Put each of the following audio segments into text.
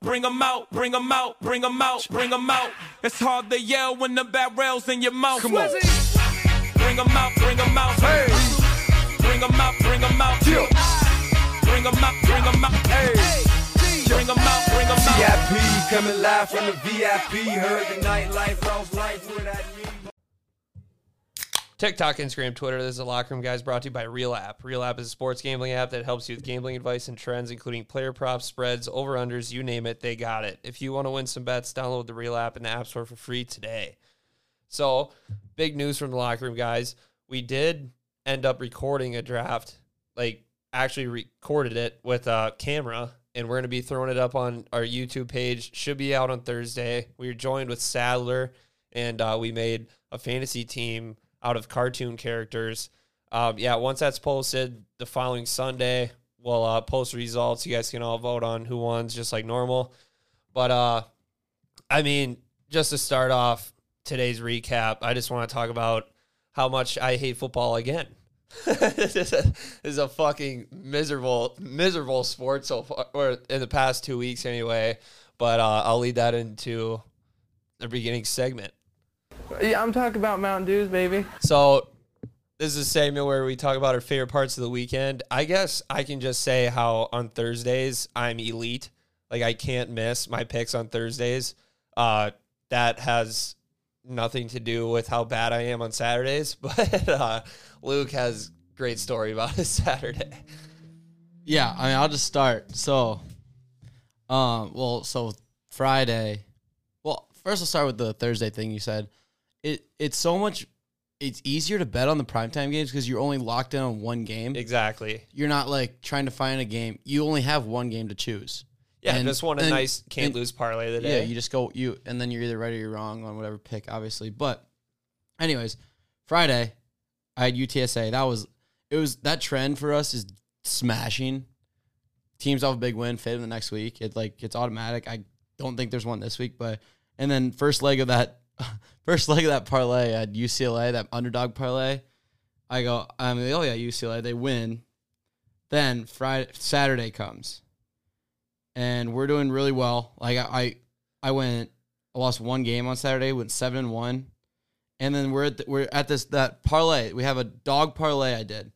Bring 'em out, bring 'em out, bring 'em out, bring 'em out. It's hard to yell when the barrel's in your mouth. Come on. Bring 'em out, bring 'em out. Hey. Bring 'em out, bring 'em out. Yeah. Bring 'em out, bring 'em out. Hey. Bring 'em out, bring 'em out. VIP coming live from the VIP. Heard the nightlife, lost life without me. TikTok, Instagram, Twitter. This is the Locker Room Guys brought to you by Real App. Real App is a sports gambling app that helps you with gambling advice and trends, including player props, spreads, over unders, you name it, they got it. If you want to win some bets, download the Real App in the App Store for free today. So, big news from the Locker Room Guys. We did end up recording a draft, like actually recorded it with a camera, and we're going to be throwing it up on our YouTube page. Should be out on Thursday. We were joined with Sadler, and uh, we made a fantasy team out of cartoon characters. Um, yeah, once that's posted, the following Sunday we'll uh, post results. You guys can all vote on who wins, just like normal. But uh, I mean, just to start off today's recap, I just want to talk about how much I hate football again. this, is a, this is a fucking miserable, miserable sport so far, or in the past two weeks anyway. But uh, I'll lead that into the beginning segment. Yeah, I'm talking about Mountain Dews, baby. So this is a segment where we talk about our favorite parts of the weekend. I guess I can just say how on Thursdays I'm elite. Like I can't miss my picks on Thursdays. Uh, that has nothing to do with how bad I am on Saturdays, but uh, Luke has great story about his Saturday. Yeah, I mean, I'll just start. So, um, well, so Friday. Well, first I'll start with the Thursday thing you said. It it's so much. It's easier to bet on the primetime games because you're only locked in on one game. Exactly. You're not like trying to find a game. You only have one game to choose. Yeah, And- just want a and- nice can't and- lose parlay of the Yeah, you just go you, and then you're either right or you're wrong on whatever pick, obviously. But, anyways, Friday, I had UTSA. That was it was that trend for us is smashing. Teams off a big win, fit in the next week. It like it's automatic. I don't think there's one this week, but and then first leg of that, first leg of that parlay at UCLA, that underdog parlay. I go, I'm like, oh yeah, UCLA, they win. Then Friday, Saturday comes, and we're doing really well. Like I, I, I went, I lost one game on Saturday, went seven and one, and then we're at the, we're at this that parlay. We have a dog parlay. I did.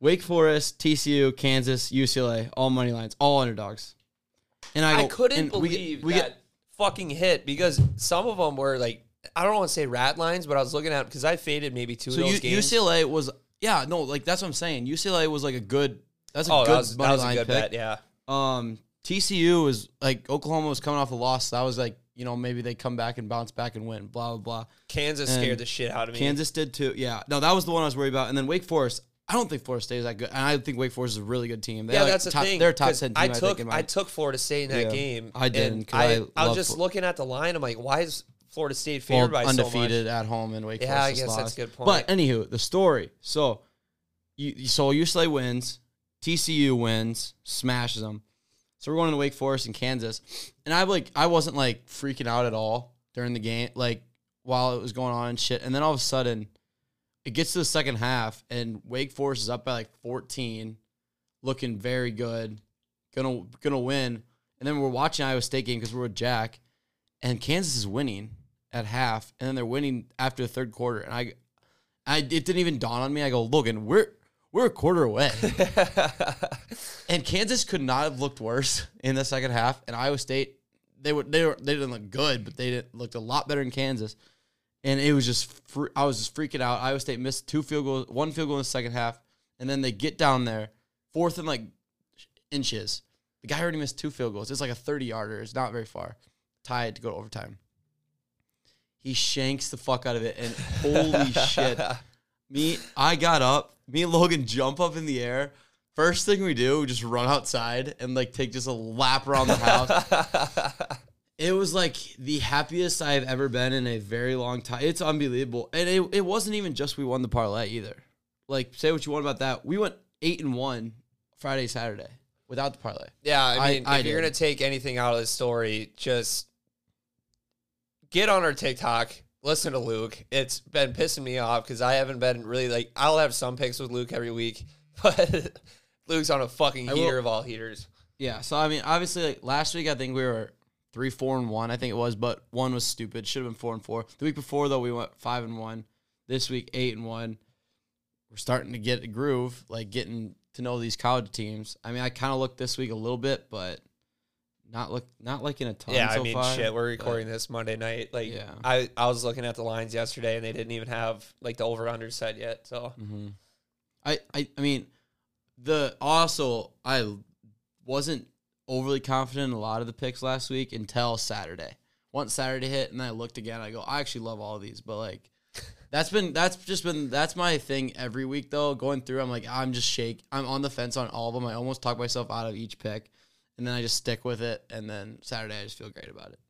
Wake Forest, TCU, Kansas, UCLA, all money lines, all underdogs. And I, I couldn't and we believe we that get fucking hit because some of them were like I don't want to say rat lines, but I was looking at because I faded maybe two so of those U, games. UCLA was yeah no like that's what I'm saying. UCLA was like a good that's a oh, good that was, that money was a line good pick. bet. Yeah, Um, TCU was like Oklahoma was coming off a loss. So I was like, you know, maybe they come back and bounce back and win. Blah blah blah. Kansas And scared the shit out of me. Kansas did too. Yeah, no, that was the one I was worried about. And then Wake Forest. I don't think Florida State is that good, and I think Wake Forest is a really good team. They're yeah, like that's the top, thing. They're top ten team. I I, took think, my- I took Florida State in that Yeah, game. I didn't, I, I I was just Fl- looking at the line. I'm like, why is Florida State well, favored by so undefeated at home and Wake Yeah, Forest. Yeah, I guess that's a good point. But anywho, the story. So, you so UCLA wins, TCU wins, smashes them. So we're going to Wake Forest in Kansas, and I like I wasn't like freaking out at all during the game, like while it was going on and shit. And then all of a sudden, it gets to the second half, and Wake Forest is up by like 14, looking very good, gonna gonna win. And then we're watching Iowa State game because we're with Jack, and Kansas is winning at half, and then they're winning after the third quarter. And I, I it didn't even dawn on me. I go, Logan, we're we're a quarter away, and Kansas could not have looked worse in the second half. And Iowa State, they were they were they didn't look good, but they did, looked a lot better in Kansas. And it was just fr- I was just freaking out. Iowa State missed two field goals, one field goal in the second half, and then they get down there, fourth and like inches. The guy already missed two field goals. It's like a 30 yarder. It's not very far. Tied to go to overtime. He shanks the fuck out of it, and holy shit. Me, I got up. Me and Logan jump up in the air. First thing we do, we just run outside and like take just a lap around the house. it was like the happiest I've ever been in a very long time. It's unbelievable. And it, it wasn't even just we won the parlay either. Like, say what you want about that. We went eight and one Friday, Saturday without the parlay. Yeah, I I- mean, I if you're did. gonna take anything out of this story, just get on our TikTok. Listen to Luke. It's been pissing me off because I haven't been really like. I'll have some picks with Luke every week, but Luke's on a fucking I heater of all heaters. Yeah, so I mean, obviously, like last week, I think we were three, four, and one. I think it was, but one was stupid. Should have been four and four. The week before, though, we went five and one. This week, eight and one. We're starting to get a groove, like getting to know these college teams. I mean, I kind of looked this week a little bit, but not look, not like in a ton. Yeah, so I mean, far, shit. We're recording this Monday night. Like, Yeah. I I was looking at the lines yesterday, and they didn't even have like the over under set yet. So hmm I, I I mean, the also I wasn't overly confident in a lot of the picks last week until Saturday. Once Saturday hit, and then I looked again, I go, I actually love all of these, but like. That's been that's just been that's my thing every week though. Going through, I'm like I'm just shake. I'm on the fence on all of them. I almost talk myself out of each pick, and then I just stick with it. And then Saturday, I just feel great about it.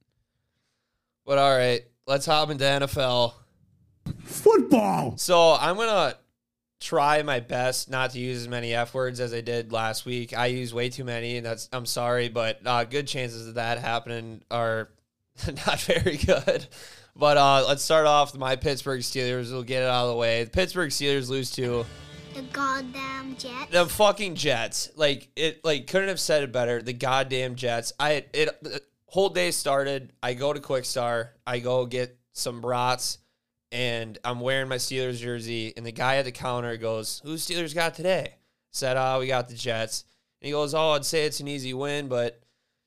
But all right, let's hop into NFL. Football. So I'm gonna try my best not to use as many f words as I did last week. I use way too many, and that's I'm sorry, but uh, good chances of that happening are not very good. But uh, let's start off with my Pittsburgh Steelers. We'll get it out of the way. The Pittsburgh Steelers lose to The goddamn Jets. the fucking Jets. Like it, like couldn't have said it better. The goddamn Jets. I it the whole day started. I go to Kwik Star. I go get some brats, and I'm wearing my Steelers jersey. And the guy at the counter goes, "Who's Steelers got today?" Said, "Oh, we got the Jets." And he goes, "Oh, I'd say it's an easy win, but."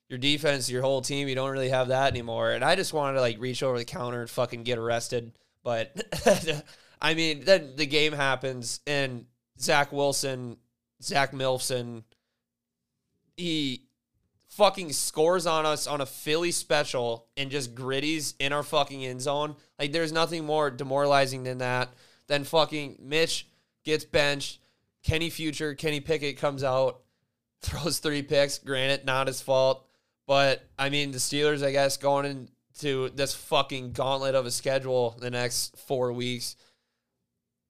Your defense, your whole team, you don't really have that anymore. And I just wanted to like reach over the counter and fucking get arrested. But I mean, then the game happens and Zach Wilson, Zach Milson, he fucking scores on us on a Philly special and just gritties in our fucking end zone. Like, there's nothing more demoralizing than that. Then fucking Mitch gets benched. Kenny Future, Kenny Pickett comes out, throws three picks. Granted, not his fault. But, I mean, the Steelers, I guess, going into this fucking gauntlet of a schedule the next four weeks.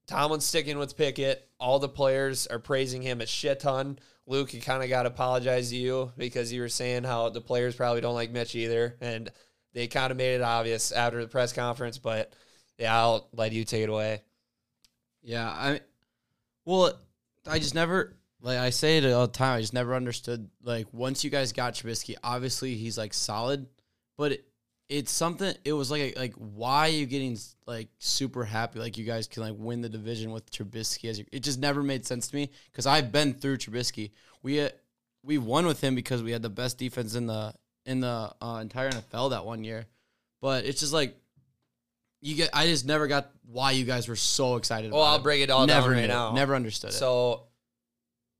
Tomlin's sticking with Pickett. All the players are praising him a shit ton. Luke, you kind of got to apologize to you because you were saying how the players probably don't like Mitch either. And they kind of made it obvious after the press conference. But yeah, I'll let you take it away. Yeah, I well, I just never like I say it all the time. I just never understood like once you guys got Trubisky, obviously he's like solid, but it's something. It was like like why are you getting like super happy like you guys can like win the division with Trubisky? As your, it just never made sense to me because I've been through Trubisky. We uh, we won with him because we had the best defense in the in the uh, entire NFL that one year, but it's just like. You get. I just never got why you guys were so excited. Well, I'll it. break it all never down right knew it. now. Never understood it. So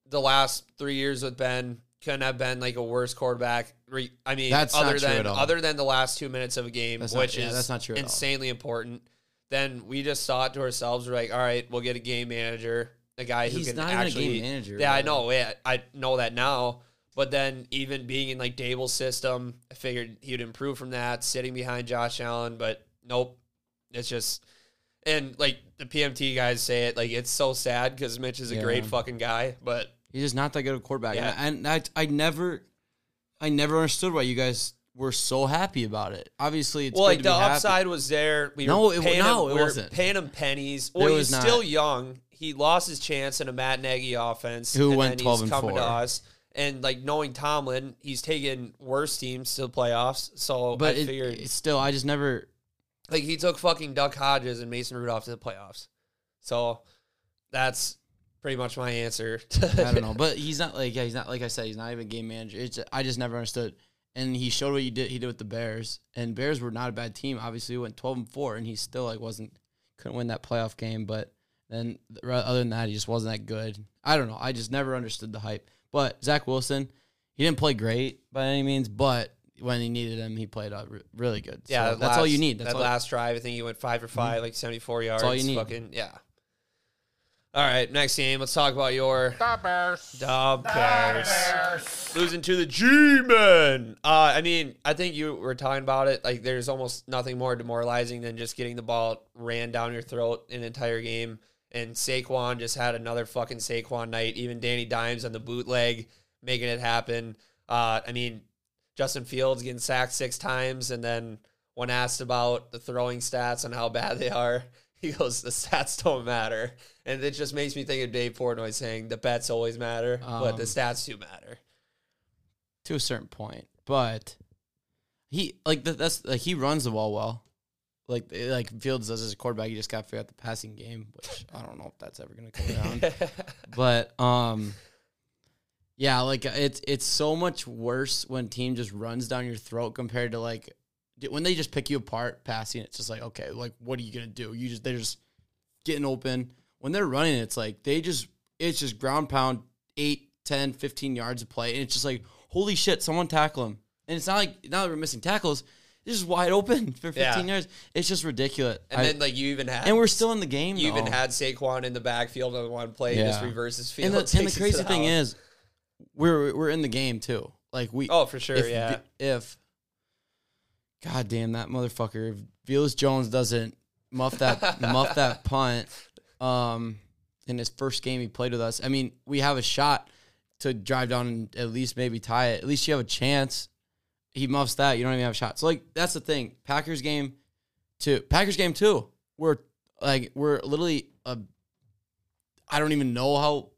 the last three years with Ben couldn't have been like a worse quarterback. Re- I mean, That's not other true than at all. other than the last two minutes of a game, That's not- which yeah, is that's not true at all. insanely important. Then we just thought to ourselves, we're like, all right, we'll get a game manager, a guy who He's can not even a actually. game manager, Yeah, I know. Yeah, I know that now. But then even being in like Daboll's system, I figured he would improve from that, sitting behind Josh Allen. But nope, it's just and like the PMT guys say it, like it's so sad because Mitch is a Yeah. great fucking guy, but He's just not that good of a quarterback. Yeah. And, I, I, I never, I never understood why you guys were so happy about it. Obviously, it's well, like to the be happy. upside was there. We No, were it paying no, him, it we wasn't. paying him pennies. Well, was he's not. still young. He lost his chance in a Matt Nagy offense, Who and went then 12 he's and coming to 4. us. And like knowing Tomlin, he's taken worse teams to the playoffs. So But I it, figured, it's still, I just never. like he took fucking Duck Hodges and Mason Rudolph to the playoffs. So that's pretty much my answer. I don't know, but he's not like yeah, he's not like I said, he's not even a game manager. It's I just never understood. And he showed what he did. He did with the Bears, and Bears were not a bad team. Obviously, he went twelve and four, and he still like wasn't couldn't win that playoff game. But then other than that, he just wasn't that good. I don't know. I just never understood the hype. But Zach Wilson, he didn't play great by any means, but when he needed him, he played re- really good. So Yeah, that's all you need. That's that Mm-hmm. last drive, I think he went five for 5 like seventy four yards. all you need. Fucking yeah. All right, next game. Let's talk about your The Bears. the Bears. losing to the G-men. Uh, I mean, I think you were talking about it. Like, there's almost nothing more demoralizing than just getting the ball ran down your throat an entire game. And Saquon just had another fucking Saquon night. Even Danny Dimes on the bootleg making it happen. Uh, I mean, Justin Fields getting sacked six times, and then when asked about the throwing stats and how bad they are, he goes, "The stats don't matter," and it just makes me think of Dave Portnoy saying, "The bets always matter, but the Um, stats do matter." to a certain point, but he like th- that's like he runs the ball well. Like like Fields does as a quarterback, you just got to figure out the passing game, which I don't know if that's ever gonna come around. but um, yeah, like it's it's so much worse when team just runs down your throat compared to like when they just pick you apart passing. It's just like okay, like what are you gonna do? You just they're just getting open. When they're running, it's like they just it's just ground pound 8, 10, 15 yards of play, and it's just like holy shit, someone tackle him. And it's not like now that we're missing tackles, it's just wide open for 15 Yeah. yards. It's just ridiculous. And I- then like you even had and we're still in the game. you even had Saquon in the backfield on one play, he just reverses field. and the, and the crazy thing house. is, we're we're in the game too. Like we oh for sure, if, yeah. If God damn that motherfucker, if Velus Jones doesn't muff that muff that punt, um, in his first game he played with us, I mean, we have a shot to drive down and at least maybe tie it. At least you have a chance. He muffs that, you don't even have a shot. So like that's the thing. Packers game two. Packers game two. We're like we're literally a I don't even know how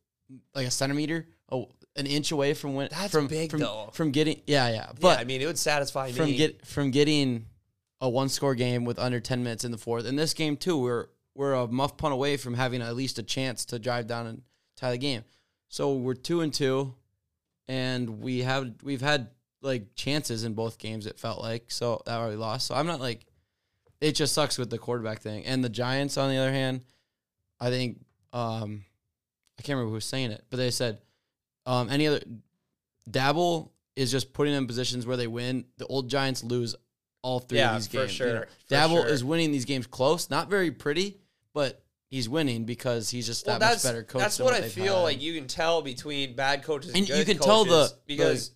like a centimeter, oh, an inch away from when That's from big, from, though. from getting yeah yeah. But But I mean, it would satisfy me. from me. get from getting a one score game with under ten minutes in the fourth. In this game too, we're we're a muff punt away from having at least a chance to drive down and tie the game. So we're two and two, and we have we've had like chances in both games. It felt like so that we lost. So I'm not like it just sucks with the quarterback thing. And the Giants, on the other hand, I think um I can't remember who was saying it, but they said um any other Daboll is just putting them in positions where they win. The old Giants lose all three Yeah, of these for games. sure, You know, Daboll sure. is winning these games close, not very pretty, but he's winning because he's just well, that much better coach. that's than what I feel had. like. You can tell between bad coaches and, And you good can tell the- coaches the- because,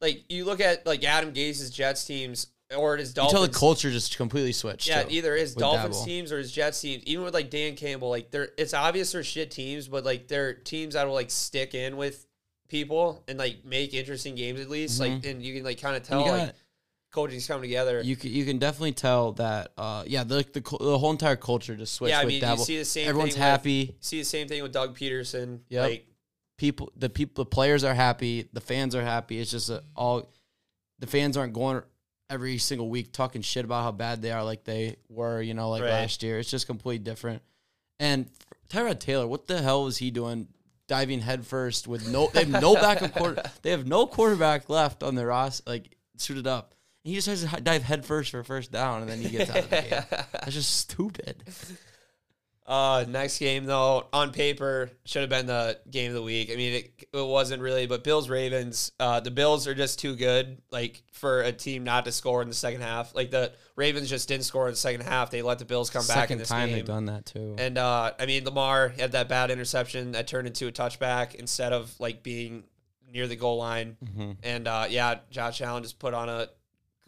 like, you look at like Adam Gase's Jets teams or his You Dolphins. tell the culture just completely switched. Yeah, too, either his Dolphins Daboll. teams or his Jets teams. Even with like Dan Campbell, like they're it's obvious they're shit teams, but like they're teams that will like stick in with people and like make interesting games at least. Like mm-hmm. and you can like kind of tell like coaching's coming together. You can, you can definitely tell that. Uh, yeah, the, the the whole entire culture just switched yeah, I with mean you see the same. Everyone's thing with- happy. see the same thing with Doug Pederson. Yeah, Like people the people the players are happy the fans are happy it's just a, all the fans aren't going every single week talking shit about how bad they are like they were you know like Right. last year it's just completely different and Tyrod Taylor what the hell was he doing diving headfirst with no they have no backup quarter they have no quarterback left on their roster like suited up he just has to dive headfirst for first down and then he gets out of the game that's just stupid Uh, next game though, on paper, should have been the game of the week. I mean, it, it wasn't really, but Bills Ravens. Uh, the Bills are just too good, like for a team not to score in the second half. Like the Ravens just didn't score in the second half. They let the Bills come back in second this time game. they've done that too And uh, I mean, Lamar had that bad interception that turned into a touchback instead of like being near the goal line. Mm-hmm. And uh, yeah, Josh Allen just put on a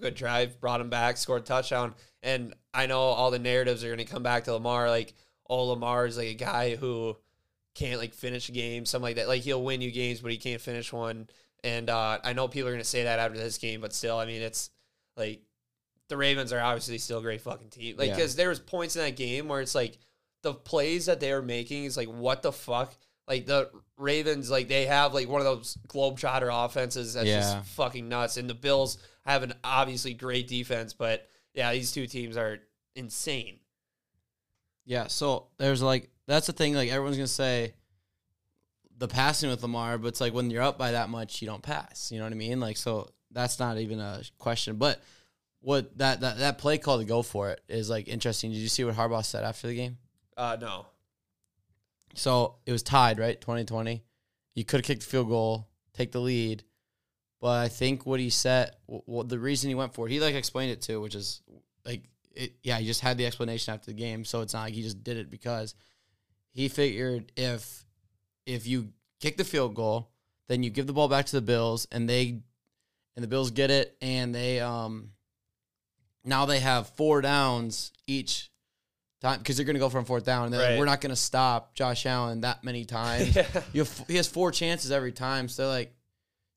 good drive, brought him back, scored a touchdown. And I know all the narratives are going to come back to Lamar. Like, oh, Lamar is like a guy who can't like finish a game, something like that. Like he'll win you games, but he can't finish one. And uh, I know people are going to say that after this game, but still, I mean, it's like the Ravens are obviously still a great fucking team. Like, Yeah. because there was points in that game where it's like the plays that they were making is like, what the fuck? Like the Ravens, like they have like one of those globetrotter offenses that's Yeah. just fucking nuts. And the Bills have an obviously great defense, but yeah, these two teams are insane. Yeah, so there's like that's the thing. Like everyone's gonna say the passing with Lamar, but it's like when you're up by that much, you don't pass. You know what I mean? Like so that's not even a question. But what that that, that play call to go for it is like interesting. Did you see what Harbaugh said after the game? Uh, no. So it was tied, right? 2020. You could have kicked the field goal, take the lead. But I think what he said, well, the reason he went for it, he like explained it too, which is like, it, yeah, he just had the explanation after the game. So it's not like he just did it because he figured if if you kick the field goal, then you give the ball back to the Bills, and they and the Bills get it, and they um now they have four downs each time because they're going to go from fourth down. And they're like, we're not going to stop Josh Allen that many times. Yeah. You have, he has four chances every time. So like,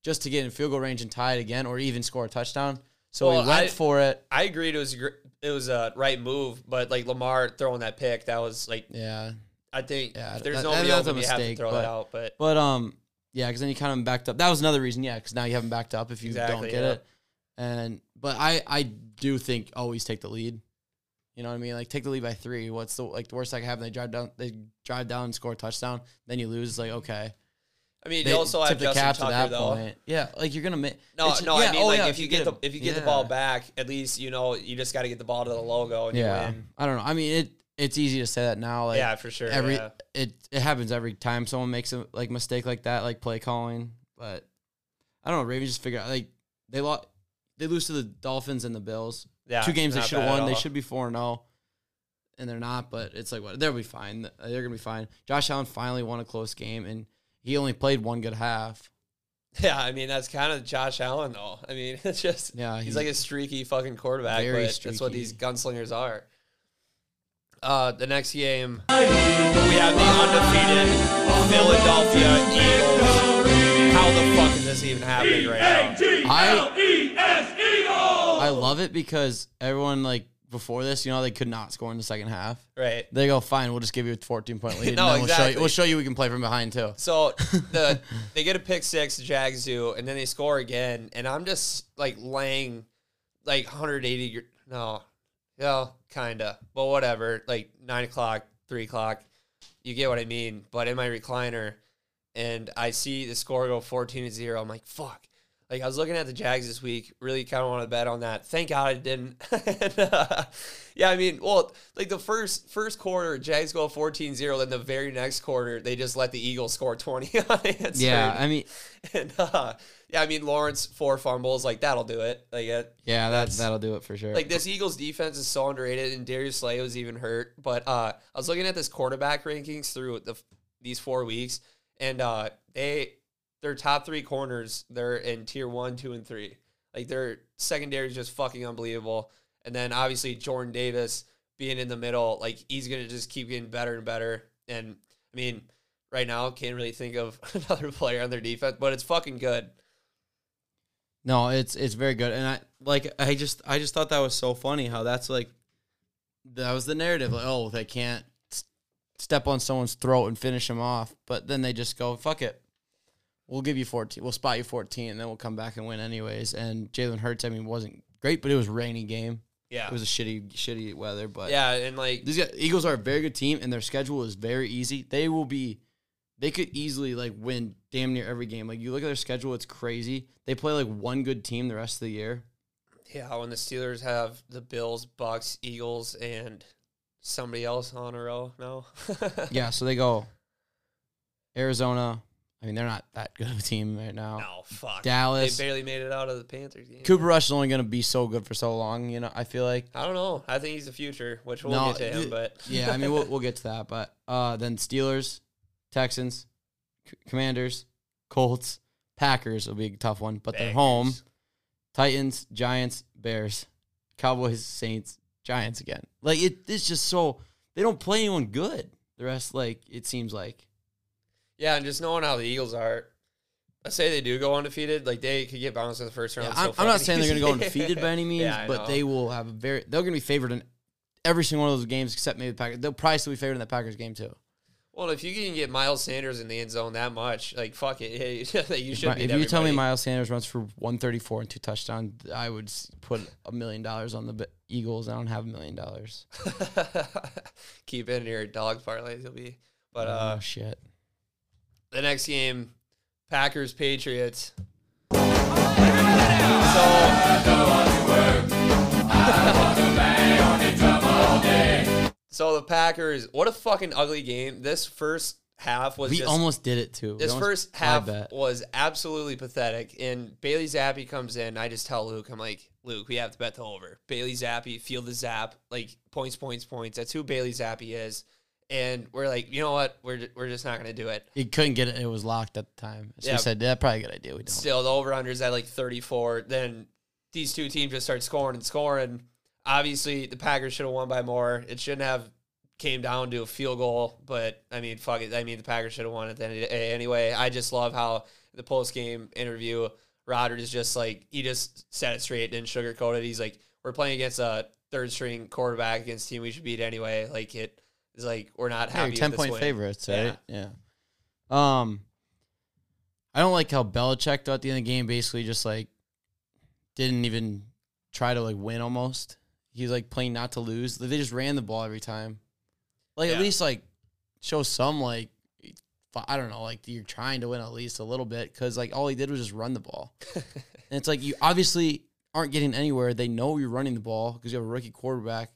just to get in field goal range and tie it again, or even score a touchdown. So Well, he went I- for it. I agreed it was a it was a right move, but like Lamar throwing that pick, that was like Yeah, I think Yeah, there's that- nobody that- that's open, a you have to throw but- that out. But but um, Yeah, because then you kind of backed up. That was another reason. Yeah, because now you haven't backed up if you don't get yeah. it. And but I I do think always take the lead. You know what I mean? Like take the lead by three. What's the like the worst that can happen? They drive down. They drive down and score a touchdown. Then you lose. It's like okay. I mean, They you also have the Justin cap to Tucker that though. point. Yeah, like you're gonna make. No, no, yeah, I mean oh, like yeah, if you get the if you get the ball back, at least you know you just got to get the ball to the logo and Yeah, you win. I don't know. I mean, it it's easy to say that now. Like yeah, for sure. every yeah. it it happens every time someone makes a like mistake like that, like play calling. But I don't know. Ravens just figure out like they lost. They lose to the Dolphins and the Bills. Yeah, Two games they should have won. They should be four and zero, and they're not. But it's like what they'll be fine. They're gonna be fine. Josh Allen finally won a close game, and he only played one good half. Yeah, I mean that's kind of Josh Allen though. I mean it's just Yeah, he's, he's like a streaky fucking quarterback, very but that's what these gunslingers are. Uh, the next game we have the undefeated Philadelphia Eagles. How the fuck is this even happening right now? I I love it because everyone like before this, you know, they could not score in the second half. Right. They go, fine, we'll just give you a 14 point lead. No, and then we'll show you exactly. we'll show you we can play from behind too. So the they get a pick six, the Jags do, and then they score again, and I'm just like laying like 180. gr- No, yeah, kinda, but whatever. Like nine o'clock, three o'clock, you get what I mean. But in my recliner, and I see the score go 14 to zero. I'm like, fuck. Like I was looking at the Jags this week, really kind of wanted to bet on that. Thank God I didn't. and, uh, yeah, I mean, well, like the first first quarter, Jags go 14-0, then the very next quarter, they just let the Eagles score 20 unanswered. Yeah, I mean, and uh, yeah, I mean Lawrence four fumbles, like that'll do it. Like it, yeah, that That's- that'll do it for sure. like this Eagles defense is so underrated, and Darius Slay was even hurt. But uh, I was looking at this quarterback rankings through the these four weeks, and uh, they their top three corners they're in tier one, two, and three. Like their secondary is just fucking unbelievable. And then obviously Jordan Davis being in the middle, like he's gonna just keep getting better and better. And I mean, right now can't really think of another player on their defense, but it's fucking good. No, it's it's very good, and I like I just I just thought that was so funny how that's like that was the narrative like oh they can't step on someone's throat and finish them off, but then they just go fuck it, we'll give you fourteen, we'll spot you fourteen, and then we'll come back and win anyways. And Jalen Hurts, I mean, wasn't great, but it was a rainy game. Yeah, It was a shitty shitty weather, but yeah, and like these guys, Eagles are a very good team, and their schedule is very easy. They will be, they could easily like win damn near every game. Like you look at their schedule, it's crazy. They play like one good team the rest of the year. Yeah, when the Steelers have the Bills, Bucks, Eagles, and somebody else on a row. No. Yeah, so they go Arizona. I mean, they're not that good of a team right now. No, fuck. Dallas. They barely made it out of the Panthers game. Cooper Rush is only going to be so good for so long. You know, I feel like. I don't know. I think he's the future, which we'll No, get to him. But Yeah, I mean, we'll we'll get to that, but uh, then Steelers, Texans, C- Commanders, Colts, Packers will be a tough one, but they're home. Titans, Giants, Bears, Cowboys, Saints, Giants again. Like it, it's just so they don't play anyone good. The rest, like it seems like. yeah, and just knowing how the Eagles are, I say they do go undefeated. Like they could get bounced in the first round. Yeah, so I'm, I'm not saying they're going to go undefeated by any means, Yeah, but know. they will have a very. They're going to be favored in every single one of those games except maybe the Packers. They'll probably still be favored in the Packers game too. Well, if you can get Miles Sanders in the end zone that much, like fuck it, yeah, you should. If beat you tell me. Miles Sanders runs for 134 and two touchdowns, I would put a million dollars on the Eagles. I don't have a million dollars. keep it in your dog parlays, you'll be. But uh, oh shit. the next game, Packers Patriots. So, so the Packers, what a fucking ugly game. This first half was We just almost did it too. We this almost- first half was absolutely pathetic. And Bailey Zappe comes in. I just tell Luke, I'm like, Luke, we have to bet the over. Bailey Zappe, feel the zap, like points, points, points. That's who Bailey Zappe is. And we're like, you know what? We're we're just not gonna do it. He couldn't get it. It was locked at the time. So Yeah. said, "That's probably a good idea. We don't." Still, the over unders at like 34. Then these two teams just start scoring and scoring. Obviously, the Packers should have won by more. It shouldn't have came down to a field goal, but I mean, fuck it. I mean, the Packers should have won at the end of the day anyway. I just love how the post game interview, Rodgers is just like he just said it straight, didn't sugarcoat it. He's like, we're playing against a third string quarterback against a team we should beat anyway. Like it is like we're not happy. you're ten with this point win. favorites, right? Yeah. Um. I don't like how Belichick though at the end of the game basically just like didn't even try to like win almost. He's like playing not to lose. They just ran the ball every time. Like Yeah. at least like show some like I don't know like you're trying to win at least a little bit because like all he did was just run the ball. and it's like you obviously aren't getting anywhere. They know you're running the ball because you have a rookie quarterback.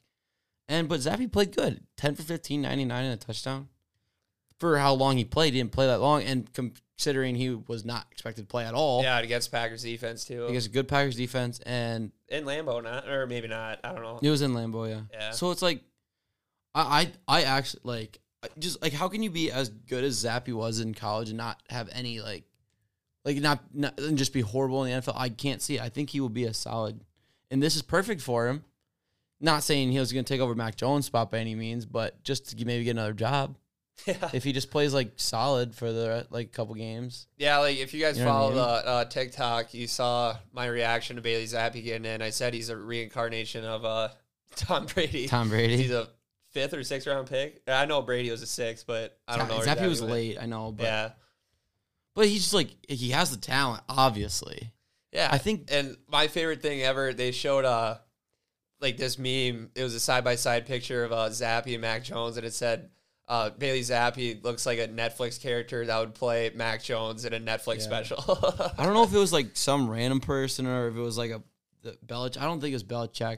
And but Zappe played good. 10 for 15, 99 and a touchdown. For how long he played, he didn't play that long. And considering he was not expected to play at all, Yeah, against Packers defense too. against a good Packers defense, and in Lambeau, not or maybe not. I don't know. it was in Lambeau, yeah. Yeah. So it's like, I, I, I actually like just like how can you be as good as Zappe was in college and not have any like, like not not and just be horrible in the NFL? I can't see it. I think he will be a solid, and this is perfect for him. Not saying he was going to take over Mac Jones' spot by any means, but just to maybe get another job Yeah. if he just plays like solid for the like couple games. Yeah, like if you guys You know what I follow mean? the uh, TikTok, you saw my reaction to Bailey Zappe getting in. I said he's a reincarnation of uh, Tom Brady. Tom Brady. He's a fifth or sixth round pick. I know Brady was a sixth, but I don't know. Zappe was went. late, I know, but Yeah, but he's just like he has the talent, obviously. yeah. I think- and my favorite thing ever, they showed uh like this meme. It was a side by side picture of uh, Zappe and Mac Jones, and it said. Uh, Bailey Zappe looks like a Netflix character that would play Mac Jones in a Netflix Yeah. special. I don't know if it was like some random person or if it was like a the Belich. I don't think it was Belichick.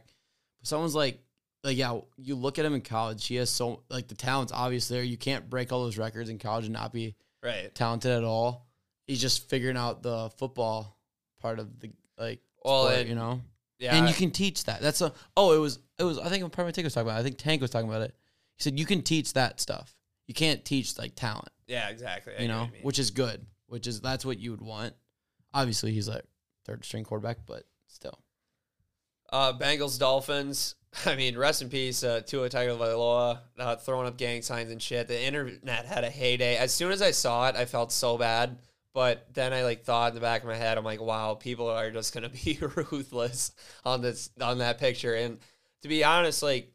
But someone's like, like yeah, you look at him in college. He has so like the talent's obvious there. You can't break all those records in college and not be right. talented at all. He's just figuring out the football part of the like. Well, sport, and- you know, Yeah. and you can teach that. That's a. Oh, it was. It was. I think Permanent Tank was talking about. It. I think Tank was talking about it. He said you can teach that stuff. You can't teach like talent. Yeah, exactly. I you know, you mean. which is good. Which is that's what you would want. Obviously, he's like third string quarterback, but still. uh, Bengals Dolphins. I mean, rest in peace, uh, Tua Tagovailoa, uh, throwing up gang signs and shit. The internet had a heyday. As soon as I saw it, I felt so bad. But then I like thought in the back of my head, I'm like, wow, people are just gonna be ruthless on this on that picture. And to be honest, like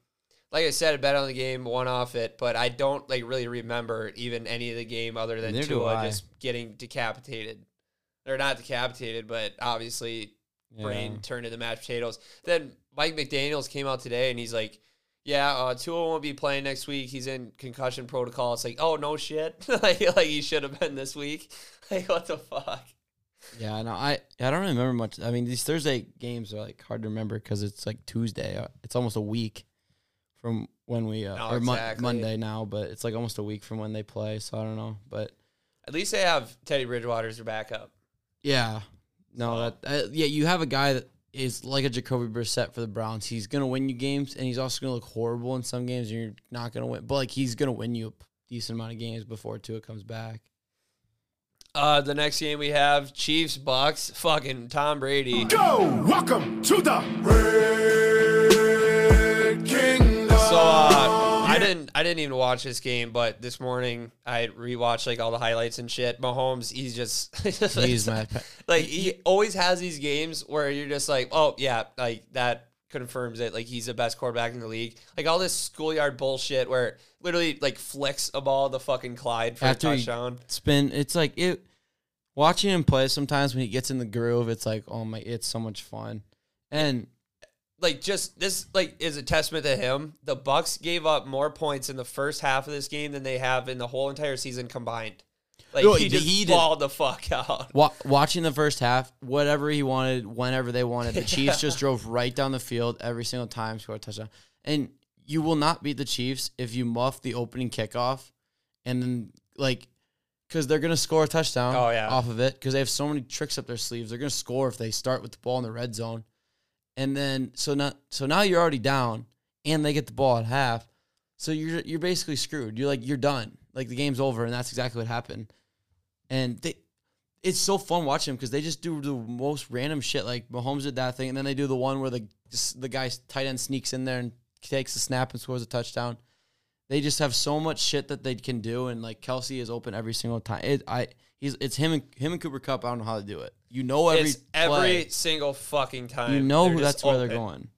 like I said, I bet on the game, won off it, but I don't like really remember even any of the game other than Neither Tua just getting decapitated. Or not decapitated, but obviously brain turned into mashed potatoes. Then Mike McDaniels came out today and he's like, "Yeah, uh, Tua won't be playing next week. He's in concussion protocol." It's like, "Oh no, shit! like, like he should have been this week. Like, what the fuck?" Yeah, no, I I don't remember much. I mean, these Thursday games are like hard to remember because it's like Tuesday. Uh, It's almost a week from when we uh, No, or Mon- exactly. Monday now, but it's like almost a week from when they play. So I don't know, but At least they have Teddy Bridgewater as their backup. yeah, no, So- that uh, yeah, you have a guy that is like a Jacoby Brissett for the Browns. He's gonna win you games, and he's also gonna look horrible in some games, and you're not gonna win. But like he's gonna win you a decent amount of games before Tua comes back. Uh, the next game we have Chiefs Bucks. Fucking Tom Brady. Go! Welcome to the Red Kingdom. So uh, I didn't I didn't even watch this game, but this morning I rewatched like all the highlights and shit. Mahomes, he's just He's my pe- like he always has these games where you're just like, oh yeah, like that confirms it. Like he's the best quarterback in the league. Like all this schoolyard bullshit where literally like flicks a ball to fucking Clyde for After a touchdown. spin. It's like it. Watching him play sometimes when he gets in the groove, it's like oh my, it's so much fun. And like just this like is a testament to him. The Bucks gave up more points in the first half of this game than they have in the whole entire season combined. Like No, he just he balled the fuck out. wa- watching the first half, whatever he wanted, whenever they wanted, the Chiefs just drove right down the field every single time, scored a touchdown. And you will not beat the Chiefs if you muff the opening kickoff, and then like. Because they're gonna score a touchdown Oh, yeah. off of it. Because they have so many tricks up their sleeves. They're gonna score if they start with the ball in the red zone, and then so now so now you're already down, and they get the ball at half. So you're you're basically screwed. You're like you're done. Like the game's over, and that's exactly what happened. And they, it's so fun watching them because they just do the most random shit. Like Mahomes did that thing, and then they do the one where the the guy's tight end sneaks in there and takes the snap and scores a touchdown. They just have so much shit that they can do, and like Kelce is open every single time. It I he's it's him and him and Cooper Kupp. I don't know how to do it. You know every it's every play. single fucking time. you know they're that's where they're going.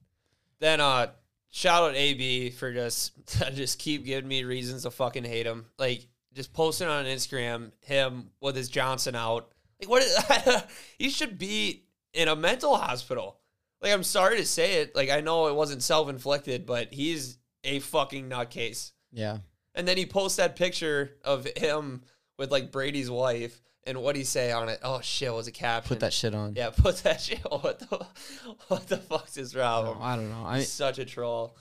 Then uh shout out AB for just just keep giving me reasons to fucking hate him. Like just posting on Instagram him with his Johnson out. Like what? he should be in a mental hospital. Like I'm sorry to say it. Like I know it wasn't self inflicted, but he's a fucking nutcase. Yeah. And then he posts that picture of him with like Brady's wife, and what do you say on it? Oh shit, was a caption? Put that shit on. Yeah, put that shit. What the what the fuck's his problem? I don't know. I He's such a troll.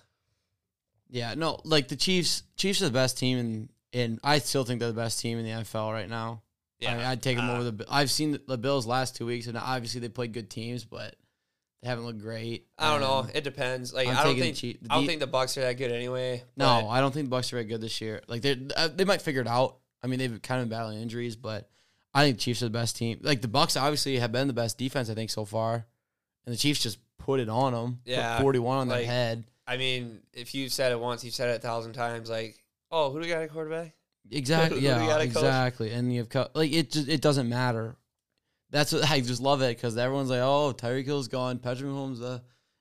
yeah, no, like the Chiefs. Chiefs are the best team, and and I still think they're the best team in the NFL right now. Yeah, I, I'd take them uh, over the. I've seen the, the Bills last two weeks, and obviously they played good teams, but they haven't looked great. I don't know. Um, It depends. Like I'm I don't think the I don't think the Bucks are that good anyway. No, I don't think the Bucks are very good this year. Like they they might figure it out. I mean, they've kind of been battling injuries, but I think the Chiefs are the best team. Like the Bucks obviously have been the best defense I think so far, and the Chiefs just put it on them. Yeah, forty one on like- their head. I mean, if you've said it once, you've said it a thousand times. Like, oh, who do we got at quarterback? Exactly. who do we Yeah. coach? Exactly. And you have co- like it. Just, it doesn't matter. That's what I just love it because everyone's like, "Oh, Tyreek Hill's gone, Patrick Mahomes," uh,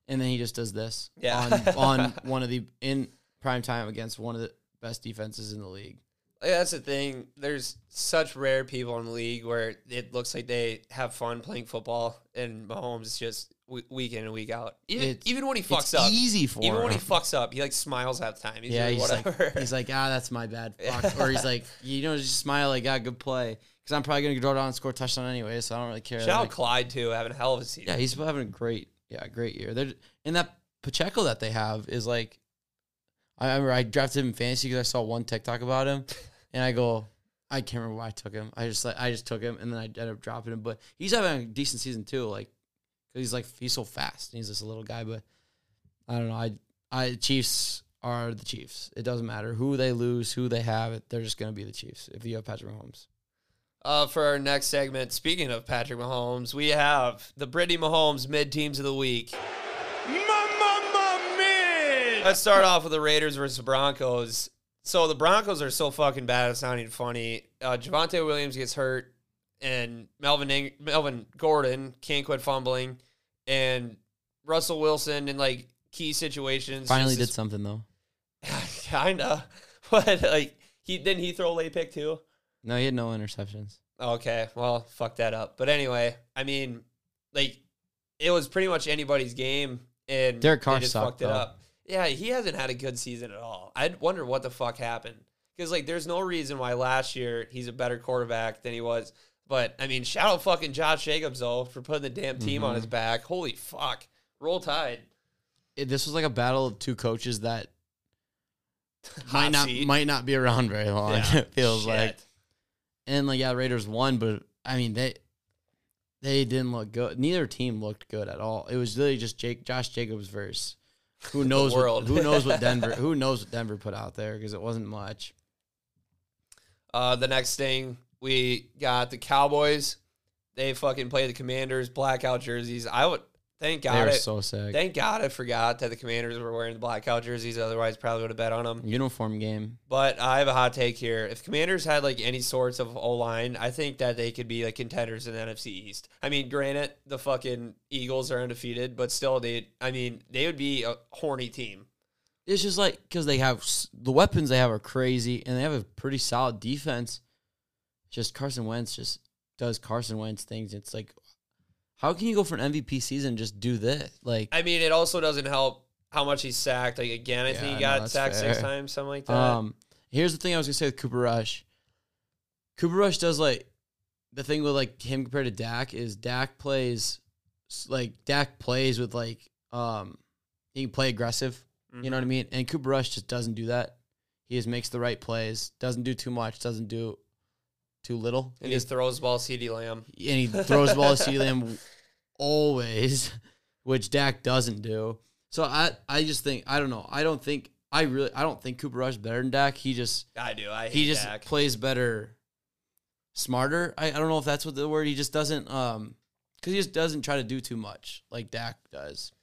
and then he just does this. Yeah. On on one of the in prime time against one of the best defenses in the league. Like, that's the thing. There's such rare people in the league where it looks like they have fun playing football, and Mahomes is just w- week in and week out. Even It's- even when he It's fucks up, easy for even when he fucks up, he like smiles half the time. He's yeah, like, he's whatever. like, he's like, ah, that's my bad. Fuck. Or he's like, you know, just smile like, ah, good play. Because I'm probably gonna go down and score a touchdown anyway, so I don't really care. Shout out Like, Clyde too, having a hell of a season. yeah, he's having a great, yeah, great year. They're and that Pacheco that they have is like, I remember I drafted him in fantasy because I saw one TikTok about him, and I go, I can't remember why I took him. I just like I just took him, and then I ended up dropping him. But he's having a decent season too, like because he's like he's so fast. And he's just a little guy, but I don't know. I I Chiefs are the Chiefs. It doesn't matter who they lose, who they have. They're just gonna be the Chiefs if you have Patrick Mahomes. Uh, for our next segment, speaking of Patrick Mahomes, we have the Brittany Mahomes mid teams of the week. Mamma mia! Let's start off with the Raiders versus Broncos. So the Broncos are so fucking bad, it's not even funny. Uh, Javonte Williams gets hurt, and Melvin Melvin Gordon can't quit fumbling, and Russell Wilson in like key situations Finally did something though. kinda, but like he didn't he throw a late pick too. No, he had no interceptions. Okay, well, fuck that up. But anyway, I mean, like, it was pretty much anybody's game, and Derek Carr they just sucked, fucked it though. up. Yeah, he hasn't had a good season at all. I wonder what the fuck happened because like, there's no reason why last year he's a better quarterback than he was. But I mean, shout out fucking Josh Jacobs though for putting the damn team on his Mm-hmm. back. Holy fuck, roll tide. It, this was like a battle of two coaches that might not seat. might not be around very long. Yeah, it feels shit. like, and like yeah, Raiders won, but I mean they they didn't look good. Neither team looked good at all. It was really just Jake Josh Jacobs versus who knows what, who knows what Denver who knows what Denver put out there because it wasn't much. Uh, the next thing we got the Cowboys. They fucking play the Commanders blackout jerseys. I would thank they God were it. so sick. Thank God I forgot that the Commanders were wearing the blackout jerseys. Otherwise, probably would have bet on them. Uniform game. But I have a hot take here. If Commanders had like any sorts of O line, I think that they could be like contenders in the NFC East. I mean, granted, the fucking Eagles are undefeated, but still, they. I mean, they would be a horny team. It's just like because they have the weapons they have are crazy, and they have a pretty solid defense. Just Carson Wentz just does Carson Wentz things. It's like, how can you go for an MVP season and just do this? Like, I mean, it also doesn't help how much he's sacked. Like again, I Yeah, think he got that's sacked six times, something like that. um, here's the thing I was gonna say with Cooper Rush. Cooper Rush does like the thing with like him compared to Dak is Dak plays like Dak plays with like um he can play aggressive. You know what I mean? And Cooper Rush just doesn't do that. He just makes the right plays. Doesn't do too much. Doesn't do too little. and He he throws the ball CeeDee Lamb. and he throws the ball to CeeDee Lamb always, which Dak doesn't do. So I I just think I don't know. I don't think I really I don't think Cooper Rush is better than Dak. He just I do. I he just Dak. plays better, smarter. I, I don't know if that's what the word. He just doesn't um because he just doesn't try to do too much like Dak does,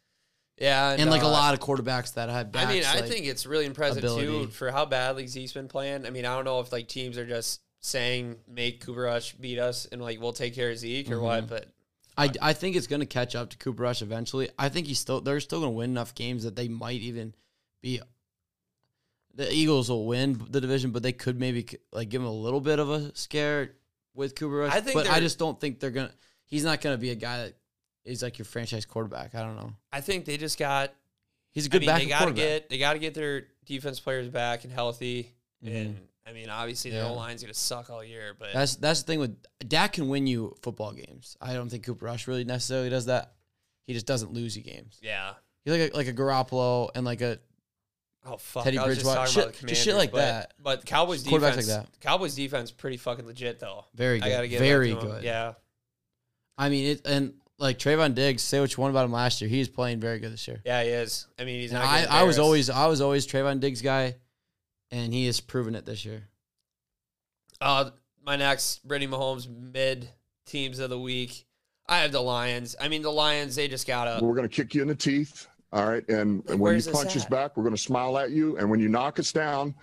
yeah, and, like a uh, lot of quarterbacks that have. I mean, I like- think it's really impressive too for how badly Zeke's been playing. I mean, I don't know if like teams are just saying make Cooper Rush beat us and like we'll take care of Zeke or Mm-hmm. what, but I, I think it's going to catch up to Cooper Rush eventually. I think he's still they're still going to win enough games that they might even be. The Eagles will win the division, but they could maybe like give him a little bit of a scare. with Cooper Rush. I think but I just don't think they're gonna. He's not gonna be a guy that is like your franchise quarterback. I don't know. I think they just got. He's a good mean, backup they got to get they got to get their defense players back and healthy. Mhm. And I mean, obviously, their Yeah. O line's gonna suck all year, but That's that's the thing with Dak can win you football games. I don't think Cooper Rush really necessarily does that. He just doesn't lose you games. yeah. He's like a, like a Garoppolo and like a Oh fuck! Teddy just Bridgewater. talking Shit- just shit like but, that. But Cowboys defense, like that. Cowboys defense, pretty fucking legit though. very I gotta good, give very that to 'em. good. Yeah, I mean it, and like Trevon Diggs. Say what you want about him last year. He's playing very good this year. yeah, he is. I mean, he's. I, I was always I was always Trevon Diggs guy, and he has proven it this year. Uh, my next Brittany Mahomes mid teams of the week. I have the Lions. I mean, the Lions. They just gotta. We're going to kick you in the teeth. All right. And, and when Where's you this punch us back, we're going to smile at you. And when you knock us down,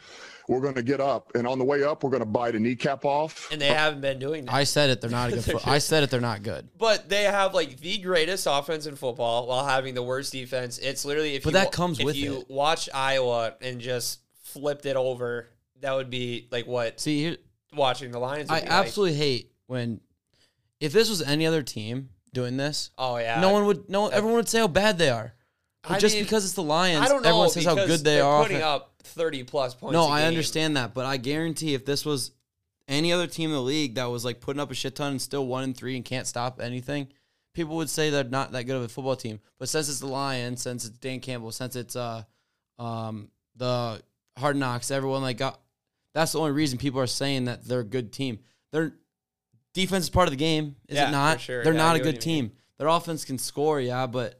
we're going to get up. And on the way up, we're going to bite a kneecap off. And they haven't been doing that. I said it. They're not a good. fo- I said it. They're not good. But they have like the greatest offense in football while having the worst defense. It's literally if But you that comes if with you it. watch Iowa and just flipped it over, that would be like what See, here, watching the Lions. Would I be like. absolutely hate when if this was any other team doing this, Oh yeah. no one would. No, everyone would say how bad they are. But I just mean, because it's the Lions, I don't know. everyone says how because good they they're are. Putting up thirty plus points. no, a I game. understand that, but I guarantee if this was any other team in the league that was like putting up a shit ton and still one and three and can't stop anything, people would say they're not that good of a football team. But since it's the Lions, since it's Dan Campbell, since it's uh um the Hard Knocks, everyone like got that's the only reason people are saying that they're a good team. Their defense is part of the game, is Yeah, it not? sure. They're Yeah, not a good team. Their offense can score, yeah, but